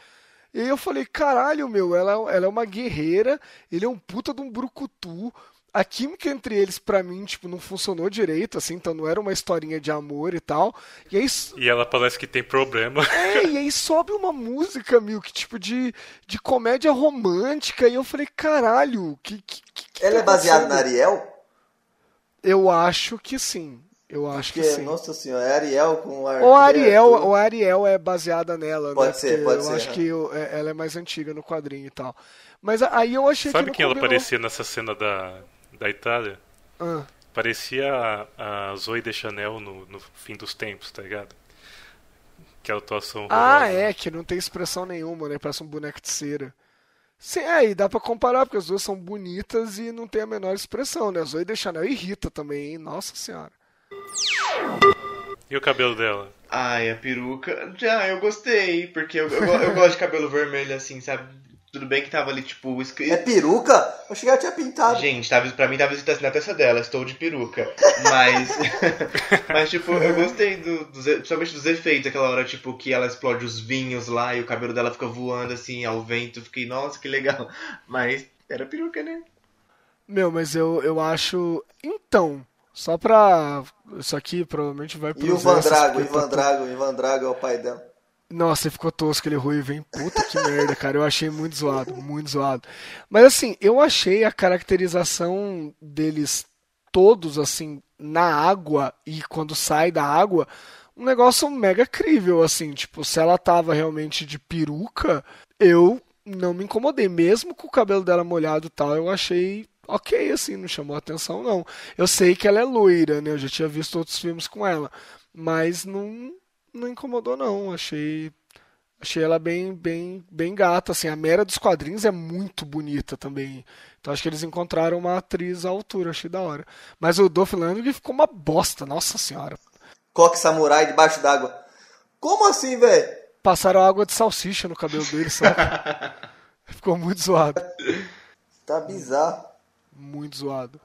E eu falei, caralho, meu, ela, ela é uma guerreira, ele é um puta de um brucutu. A química entre eles, pra mim, tipo, não funcionou direito, assim, então não era uma historinha de amor e tal. E aí, E ela parece que tem problema. é, e aí sobe uma música, meu, que tipo de, de comédia romântica, e eu falei, caralho, que. que, que Ela tá é baseada na? Ariel? Eu acho que sim. Eu acho Porque, que sim. nossa senhora, é Ariel com ar. A Ariel, ou a Ariel é baseada nela, Pode né? ser, Porque pode eu ser, acho é. que eu- é- ela é mais antiga no quadrinho e tal. Mas aí eu achei Sabe que não quem ela combinou. parecia nessa cena da, da Itália? Ah, Parecia a, a Zoe de Chanel no, no fim dos tempos, tá ligado? Que é a atuação Ah, horrorosa. é, que não tem expressão nenhuma, né? Parece um boneco de cera. Sim, é, e dá pra comparar, porque as duas são bonitas e não tem a menor expressão, né? A Zoe de Chanel irrita também, hein? Nossa senhora. E o cabelo dela? Ai, a peruca. Já, eu gostei, porque eu, eu, eu gosto de cabelo vermelho assim, sabe? Tudo bem que tava ali, tipo, É escrito. peruca? Eu cheguei a tinha pintado. Gente, tava, pra mim tava escrito assim na testa dela, estou de peruca. Mas. mas, tipo, eu gostei do, dos, principalmente dos efeitos, aquela hora, tipo, que ela explode os vinhos lá e o cabelo dela fica voando assim ao vento. Fiquei, nossa, que legal. Mas era peruca, né? Meu, mas eu, eu acho. Então, só pra. Isso aqui provavelmente vai pro E o Vandrago, Ivan Drago, Ivan Drago é o pai dela. Nossa, ficou tosco aquele ruivo, hein? Puta que merda, cara. Eu achei muito zoado, muito zoado. Mas assim, eu achei a caracterização deles todos, assim, na água e quando sai da água, um negócio mega crível, assim. Tipo, se ela tava realmente de peruca, eu não me incomodei. Mesmo com o cabelo dela molhado e tal, eu achei ok, assim, não chamou atenção, não. Eu sei que ela é loira, né? Eu já tinha visto outros filmes com ela. Mas não, não incomodou não. Achei achei ela bem bem bem gata, assim. A Mera dos quadrinhos é muito bonita também. Então acho que eles encontraram uma atriz à altura, achei da hora. Mas o Dolph Lundgren ficou uma bosta, nossa senhora. Coque samurai debaixo d'água. Como assim, velho? Passaram água de salsicha no cabelo dele, sabe? ficou muito zoado, Tá bizarro. muito zoado.